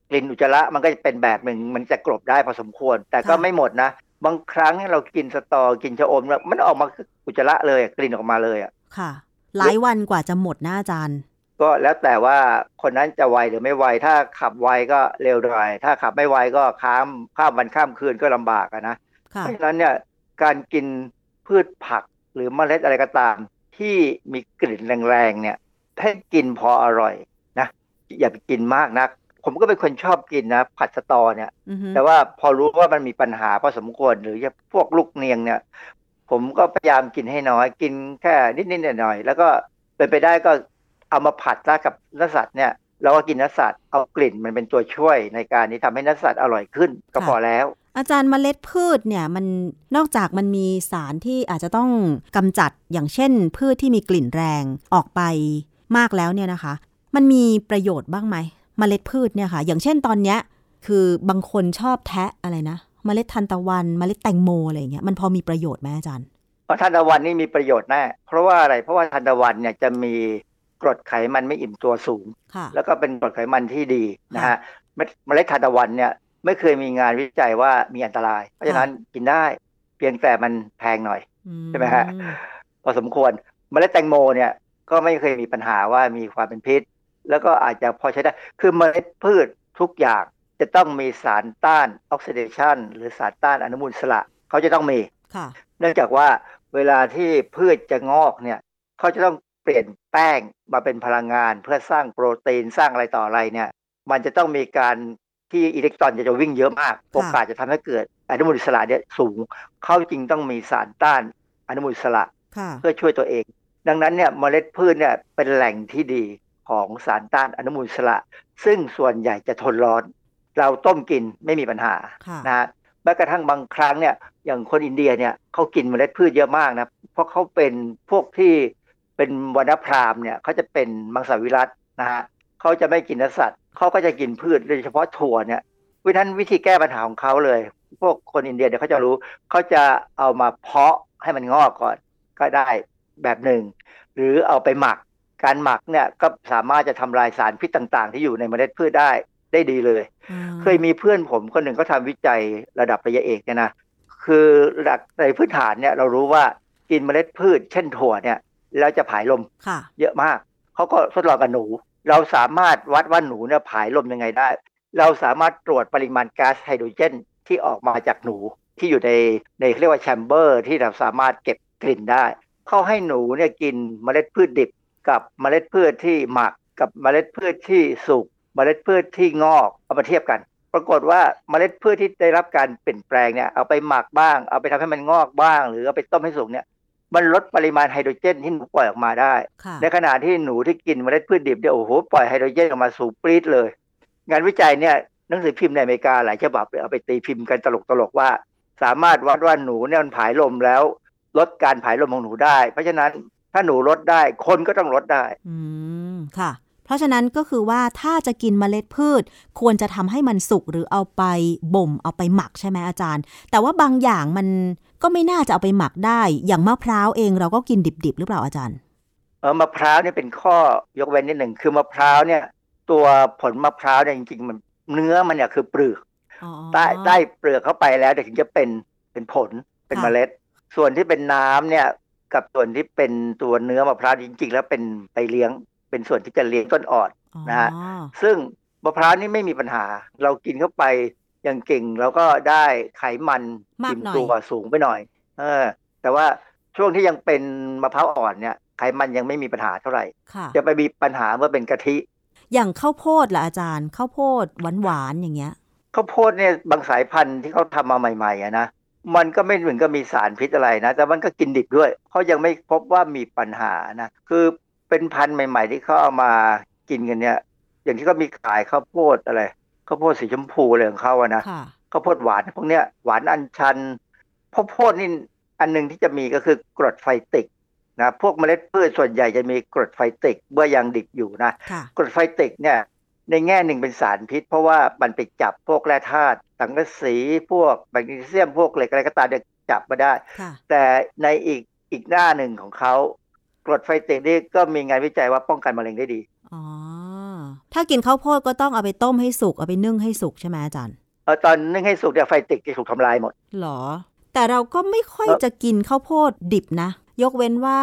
กลิ่นอุจจาระมันก็จะเป็นแบบหนึ่งมันจะกลบได้พอสมควร แต่ก็ไม่หมดนะบางครั้งเรากินสตอกินชะอมแล้วมันออกมาคืออุจจาระเลยกลิ่นออกมาเลยอะค่ะ หลายวันกว่าจะหมดนะอาจารย์ ก็แล้วแต่ว่าคนนั้นจะไวหรือไม่ไว ถ้าขับไวก็เร็วหน่อยถ้าขับไม่ไวก็ข้ามข้ามวันข้ามคืนก็ลำบากอะนะค่ะเพราะฉะนั้นเนี่ยการกินพืชผักหรือเมล็ดอะไรก็ตาม ที่มีกลิ่นแรงๆเนี่ยให้กินพออร่อยนะอย่าไปกินมากนัก ผมก็เป็นคนชอบกินนะ ผัดสะตอเนี่ยอือฮึแต่ว่าพอรู้ว่ามันมีปัญหาพอสมควรหรือพวกลูกเนียงเนี่ย ผมก็พยายามกินให้น้อย กินแค่นิดๆหน่อยๆแล้วก็เป็นไปได้ก็ เอามาผัดซะกับเนื้อสัตว์เนี่ยเราก็กินเนื้อสัตว์เอากลิ่นมันเป็นตัวช่วยในการที่ทำให้เนื้อสัตว์อร่อยขึ้นก็พอแล้ว อาจารย์เมล็ดพืชเนี่ยมันนอกจากมันมีสารที่อาจจะต้องกำจัดอย่างเช่น พืชที่มีกลิ่นแรงออกไปมากแล้วเนี่ยนะคะ มันมีประโยชน์บ้างไหมเมล็ดพืชเนี่ยค่ะ อย่างเช่นตอนเนี้ยคือบางคนชอบแทะอะไรนะเมล็ดทันตะวันเมล็ดแตงโมอะไรอย่างเงี้ยมันพอมีประโยชน์ไหมอาจารย์เพราะทานตะวันนี่มีประโยชน์แน่เพราะว่าอะไรเพราะว่าทานตะวันเนี่ยจะมี กรดไขมันไม่อิ่มตัวสูงค่ะแล้วก็เป็นกรดไขมันที่ดีนะฮะเม็ดเมล็ดทานตะวันเนี่ยไม่เคยมีงานวิจัยว่ามีอันตราย เพราะฉะนั้นกินได้เพียงแต่มันแพงหน่อยใช่ไหมฮะพอสมควรเมล็ดแตงโมเนี่ยก็ไม่เคยมีปัญหาว่ามีความเป็นพิษ แล้วก็อาจจะพอใช้ได้ คือเมล็ดพืชทุกอย่างจะต้องมีสารต้านออกซิเดชันหรือสารต้านอนุมูลอิสระเขาจะต้องมีค่ะเนื่องจากว่าเวลาที่พืชจะงอกเนี่ยเขาจะต้องเปลี่ยนแป้งมาเป็นพลังงาน เพื่อสร้างโปรตีนสร้างอะไรต่ออะไรเนี่ยมันจะต้องมีการที่อิเล็กตรอนจะวิ่งเยอะมาก โอกาสจะทำให้เกิดอนุมูลอิสระเนี่ยสูง เขาจริงต้องมีสารต้านอนุมูลอิสระค่ะเพื่อช่วยตัวเอง ดังนั้นเนี่ยเมล็ดพืชเนี่ยเป็นแหล่งที่ดีของสารต้านอนุมูลอิสระ ซึ่งส่วนใหญ่จะทนร้อน เราต้มกินไม่มีปัญหาค่ะนะฮะแม้กระทั่งบางครั้งเนี่ยอย่างคนอินเดียเนี่ยเขากินเมล็ดพืชเยอะมากนะเพราะเขาเป็นพวกที่ เป็นวรรณพราหมณ์เนี่ยเขาจะเป็นมังสวิรัตนะฮะเขาจะไม่กินเนื้อสัตว์เขาก็จะกินพืชโดยเฉพาะถั่วเนี่ยวิธีนั้นวิธีแก้ปัญหาของเขาเลย พวกคนอินเดียเนี่ยเขาจะรู้เขาจะเอามาเพาะให้มันงอกก่อนก็ได้แบบหนึ่ง หรือเอาไปหมักการหมักเนี่ยก็สามารถจะทำลายสารพิษต่างๆ ที่อยู่ในเมล็ดพืชได้ได้ดีเลยอ่าเคยมีเพื่อนผมคนหนึ่งเขาทำวิจัยระดับปริญญาเอกเนี่ยนะคือหลักในพื้นฐานเนี่ยเรารู้ว่ากินเมล็ดพืช เช่นถั่วเนี่ย แล้วจะผายลมค่ะเยอะมาก เขาก็ทดลองกับหนู เราสามารถวัดว่าหนูเนี่ยผายลมยังไงได้ เราสามารถตรวจปริมาณก๊าซไฮโดรเจนที่ออกมาจากหนูที่อยู่ในในเรียกว่า chamber ที่เราสามารถเก็บกลิ่นได้ เขาให้หนูเนี่ยกินเมล็ดพืชดิบกับเมล็ดพืชที่หมักกับเมล็ดพืชที่สุกเมล็ดพืชที่งอกเอามาเทียบกัน ปรากฏว่าเมล็ดพืชที่ได้รับการเปลี่ยนแปลงเนี่ยเอาไปหมักบ้าง เอาไปทำให้มันงอกบ้าง หรือเอาไปต้มให้สุกเนี่ย มันลดปริมาณไฮโดรเจนที่หนูปล่อยออกมาได้ค่ะในขณะที่หนูที่กินเมล็ดพืชดิบเนี่ยโอ้โหปล่อยไฮโดรเจนออกมาสูงปรี๊ดเลย งานวิจัยเนี่ยหนังสือพิมพ์ในอเมริกาหลายฉบับเลยเอาไปตีพิมพ์กันตลกๆว่า สามารถวัดว่าหนูเนี่ยมันผายลมแล้ว ลดการผายลมของหนูได้ เพราะฉะนั้นถ้าหนูลดได้คนก็ต้องลดได้ อืมค่ะ เพราะฉะนั้นก็คือว่าถ้าจะกินเมล็ดพืช ควรจะทำให้มันสุกหรือเอาไปบ่มเอาไปหมักใช่ไหมอาจารย์ แต่ว่าบางอย่างมัน ก็ไม่น่าจะเอาไปหมักได้ อย่างมะพร้าวเองเราก็กินดิบๆหรือเปล่าอาจารย์เออมะพร้าวเนี่ยเป็นข้อยกเว้นนิดหนึ่งคือมะพร้าวเนี่ย ตัวผลมะพร้าวเนี่ยจริงๆมันเนื้อมันเนี่ยคือเปลือกอ๋อได้ได้เปลือกเข้าไปแล้วเดี๋ยวถึงจะเป็นเป็นผลเป็นค่ะเมล็ด ส่วนที่เป็นน้ำเนี่ยกับส่วนที่เป็นตัวเนื้อมะพร้าวจริง ๆ แล้วเป็นไปเลี้ยง เป็นส่วนที่จะเลี้ยงต้นอ่อนอ๋อนะฮะซึ่งมะพร้าวนี่ไม่มีปัญหา เรากินเข้าไป อย่างเก่งเราก็ได้ไขมันมากอิ่มหน่อยตัวสูงไปหน่อย เออ แต่ว่าช่วงที่ยังเป็นมะพร้าวอ่อนเนี่ย ไขมันยังไม่มีปัญหาเท่าไหร่ค่ะจะไปมีปัญหาเมื่อเป็นกะทิ อย่างข้าวโพดล่ะอาจารย์ข้าวโพดหวานๆอย่างเงี้ยข้าวโพดเนี่ยบางสายพันธุ์ที่เขาทำมาใหม่ๆอะนะมันก็ไม่เหมือนกับมีสารพิษอะไรนะ แต่มันก็กินดิบด้วยเขายังไม่พบว่ามีปัญหานะคือเป็นพันธุ์ใหม่ ๆ ที่เขาเอามากินกันเนี่ย อย่างที่เขามีขายข้าวโพดอะไร ข้าวโพดสีชมพูอะไรของเขาอะนะค่ะข้าวโพดหวานพวกเนี้ยหวานอัญชันข้าวโพดนี่อันหนึ่งที่จะมีก็คือกรดไฟติกนะพวกเมล็ดพืชส่วนใหญ่จะมีกรดไฟติกเมื่อยังดิบอยู่นะค่ะกรดไฟติกเนี่ยในแง่หนึ่งเป็นสารพิษ เพราะว่ามันไปจับพวกแร่ธาตุสังกะสีพวกแมกนีเซียมพวกเหล็กอะไรก็ตามเนี่ยจับมาได้ค่ะแต่ในอีกอีกหน้าหนึ่งของเขากรดไฟติกนี่ก็มีงานวิจัยว่าป้องกันมะเร็งได้ดีอ๋อ ถ้ากินข้าวโพดก็ต้องเอาไปต้มให้สุก เอาไปนึ่งให้สุกใช่ไหมอาจารย์เออตอนนึ่งให้สุกเนี่ยไฟติกจะถูกทำลายหมดหรอ แต่เราก็ไม่ค่อยเอ่อจะกินข้าวโพดดิบนะ ยกเว้นว่า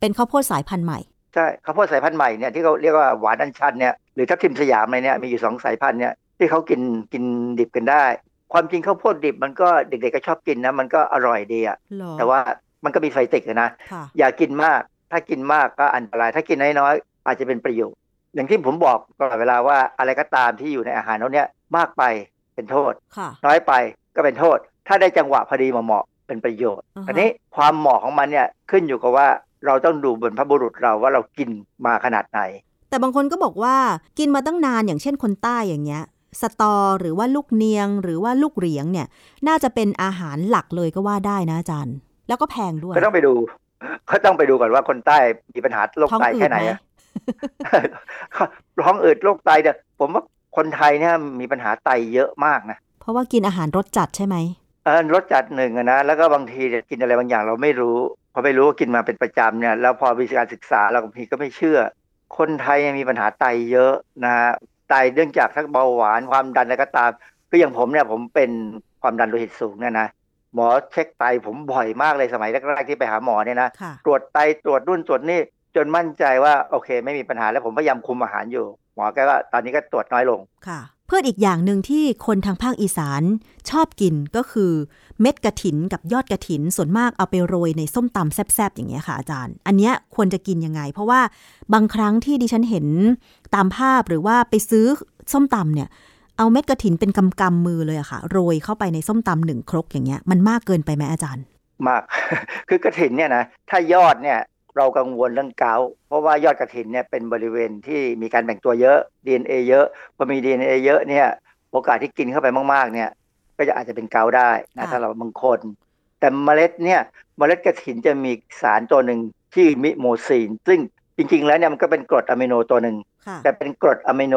เป็นข้าวโพดสายพันธุ์ใหม่ใช่ข้าวโพดสายพันธุ์ใหม่เนี่ยที่เขาเรียกว่าหวานอัญชันเนี่ยหรือทับทิมสยามอะไรเนี่ยมีอยู่สองสายพันธุ์เนี่ยที่เขากินกินดิบกันได้ ความจริงข้าวโพดดิบมันก็เด็กๆก็ชอบกินนะมันก็อร่อยดีอะหรอแต่ว่ามันก็มีไฟติกอะนะค่ะอย่ากินมาก ถ้ากินมากก็อันตราย ถ้ากินน้อยๆอาจจะเป็นประโยชน์ อย่างที่ผมบอกตลอดเวลาว่าอะไรก็ตามที่อยู่ในอาหารเราเนี่ยมากไปเป็นโทษค่ะน้อยไปก็เป็นโทษ ถ้าได้จังหวะพอดีเหมาะๆเป็นประโยชน์อือฮะอันนี้ความเหมาะของมันเนี่ยขึ้นอยู่กับว่าเราต้องดูบนพระบุรุษเราว่าเรากินมาขนาดไหน แต่บางคนก็บอกว่ากินมาตั้งนานอย่างเช่นคนใต้อย่างเงี้ยสตอหรือว่าลูกเนียง หรือว่าลูกเหรียงเนี่ย น่าจะเป็นอาหารหลักเลยก็ว่าได้นะอาจารย์ แล้วก็แพงด้วยก็ต้องไปดูก็ต้องไปดูก่อนว่าคนใต้มีปัญหาโรคท้องไตอืแค่ดไหน ไหมอะท้องอืดโรคไตเนี่ยผมว่าคนไทยเนี่ยมีปัญหาไตเยอะมากนะ เพราะว่ากินอาหารรสจัดใช่ไหมเออรสจัดหนึ่งอะนะแล้วก็บางทีเนี่ยกินอะไรบางอย่างเราไม่รู้พอไม่รู้ว่ากินมาเป็นประจำเนี่ยแล้วพอมีการศึกษาเราบางทีก็ไม่เชื่อ คนไทยมีปัญหาไตเยอะนะฮะไตเนื่องจากทั้งเบาหวานความดันอะไรก็ตามคืออย่างผมเนี่ยผมเป็นความดันโลหิตสูงเนี่ยนะหมอเช็คไตผมบ่อยมากเลยสมัยแรกๆที่ไปหาหมอเนี่ยนะค่ะตรวจไตตรวจนู่นตรวจนี่ จนมั่นใจว่าโอเค ไม่มีปัญหาแล้วผมพยายามคุมอาหารอยู่ หมอแกก็ตอนนี้ก็ตรวจน้อยลงค่ะพืชอีกอย่างหนึ่งที่คนทางภาคอีสานชอบกินก็คือเม็ดกระถินกับยอดกระถินส่วนมากเอาไปโรยในส้มตำแซบๆอย่างเงี้ยค่ะอาจารย์ อันเนี้ยควรจะกินยังไง เพราะว่าบางครั้งที่ดิฉันเห็นตามภาพหรือว่าไปซื้อส้มตำเนี่ยเอาเม็ดกระถินเป็นกำกำมือเลยอะค่ะ โรยเข้าไปในส้มตำหนึ่งครกอย่างเงี้ยมันมากเกินไปไหมอาจารย์ มาก คือกระถินเนี่ยนะถ้ายอดเนี่ย เรากังวลเรื่องเกาต์เพราะว่ายอดกระถินเนี่ยเป็นบริเวณที่มีการแบ่งตัวเยอะ DNA เยอะพอมี DNA เยอะเนี่ยโอกาสที่กินเข้าไปมากๆเนี่ยก็จะอาจจะเป็นเกาต์ได้นะค่ะถ้าเราบางคน แต่เมล็ดเนี่ยเมล็ดกระถินจะมีสารตัวหนึ่งชื่อ mimosine ซึ่งจริง ๆ แล้วเนี่ยมันก็เป็นกรดอะมิโนตัวหนึ่งค่ะแต่เป็นกรดอะมิโน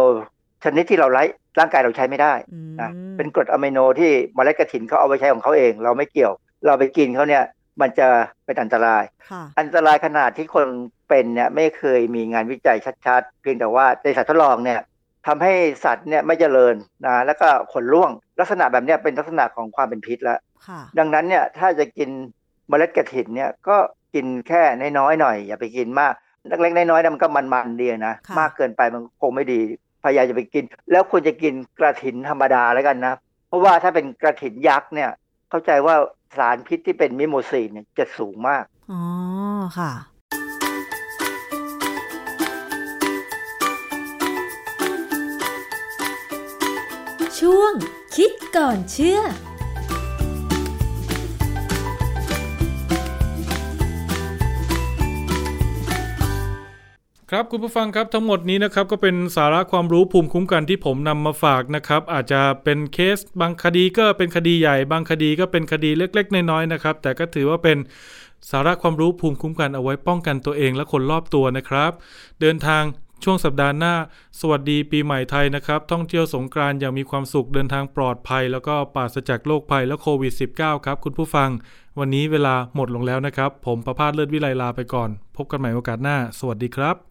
ชนิดที่เราไร้ร่างกายเราใช้ไม่ได้อืมนะเป็นกรดอะมิโนที่เมล็ดกระถินเขาเอาไว้ใช้ของเขาเอง เราไม่เกี่ยว เราไปกินเขาเนี่ย มันจะเป็นอันตรายค่ะอันตรายขนาดที่คนเป็นเนี่ยไม่เคยมีงานวิจัยชัดๆ เพียงแต่ว่าในสัตว์ทดลองเนี่ยทำให้สัตว์เนี่ยไม่เจริญนะแล้วก็ขนร่วง ลักษณะแบบเนี้ยเป็นลักษณะของความเป็นพิษแล้วค่ะดังนั้นเนี่ยถ้าจะกินเมล็ดกระถินเนี่ยก็กินแค่น้อยๆหน่อย อย่าไปกินมากเล็กๆน้อยๆเนี่ยมันก็มันๆดีนะค่ะมากเกินไปมันคงไม่ดีพยายามจะไปกิน แล้วควรจะกินกระถินธรรมดาแล้วกันนะ เพราะว่าถ้าเป็นกระถินยักษ์เนี่ยเข้าใจว่า สารพิษที่เป็นมิโมซีนเนี่ยจะสูงมาก อ๋อ ค่ะ ช่วงคิดก่อนเชื่อ ครับคุณผู้ฟังครับทั้งหมดนี้นะครับก็เป็นสาระความรู้ภูมิคุ้มกันที่ผมนำมาฝากนะครับอาจจะเป็นเคสบางคดีก็เป็นคดีใหญ่ บางคดีก็เป็นคดีเล็กๆน้อยๆนะครับแต่ก็ถือว่าเป็นสาระความรู้ภูมิคุ้มกันเอาไว้ป้องกันตัวเองและคนรอบตัวนะครับ เดินทางช่วงสัปดาห์หน้า สวัสดีปีใหม่ไทยนะครับ ท่องเที่ยวสงกรานต์อย่างมีความสุขเดินทางปลอดภัย แล้วก็ปราศจากโรคภัยและโควิด -19 ครับ คุณผู้ฟัง วันนี้เวลาหมดลงแล้วนะครับ ผมประพาสเลิศวิไลลาไปก่อน พบกันใหม่โอกาสหน้า สวัสดีครับ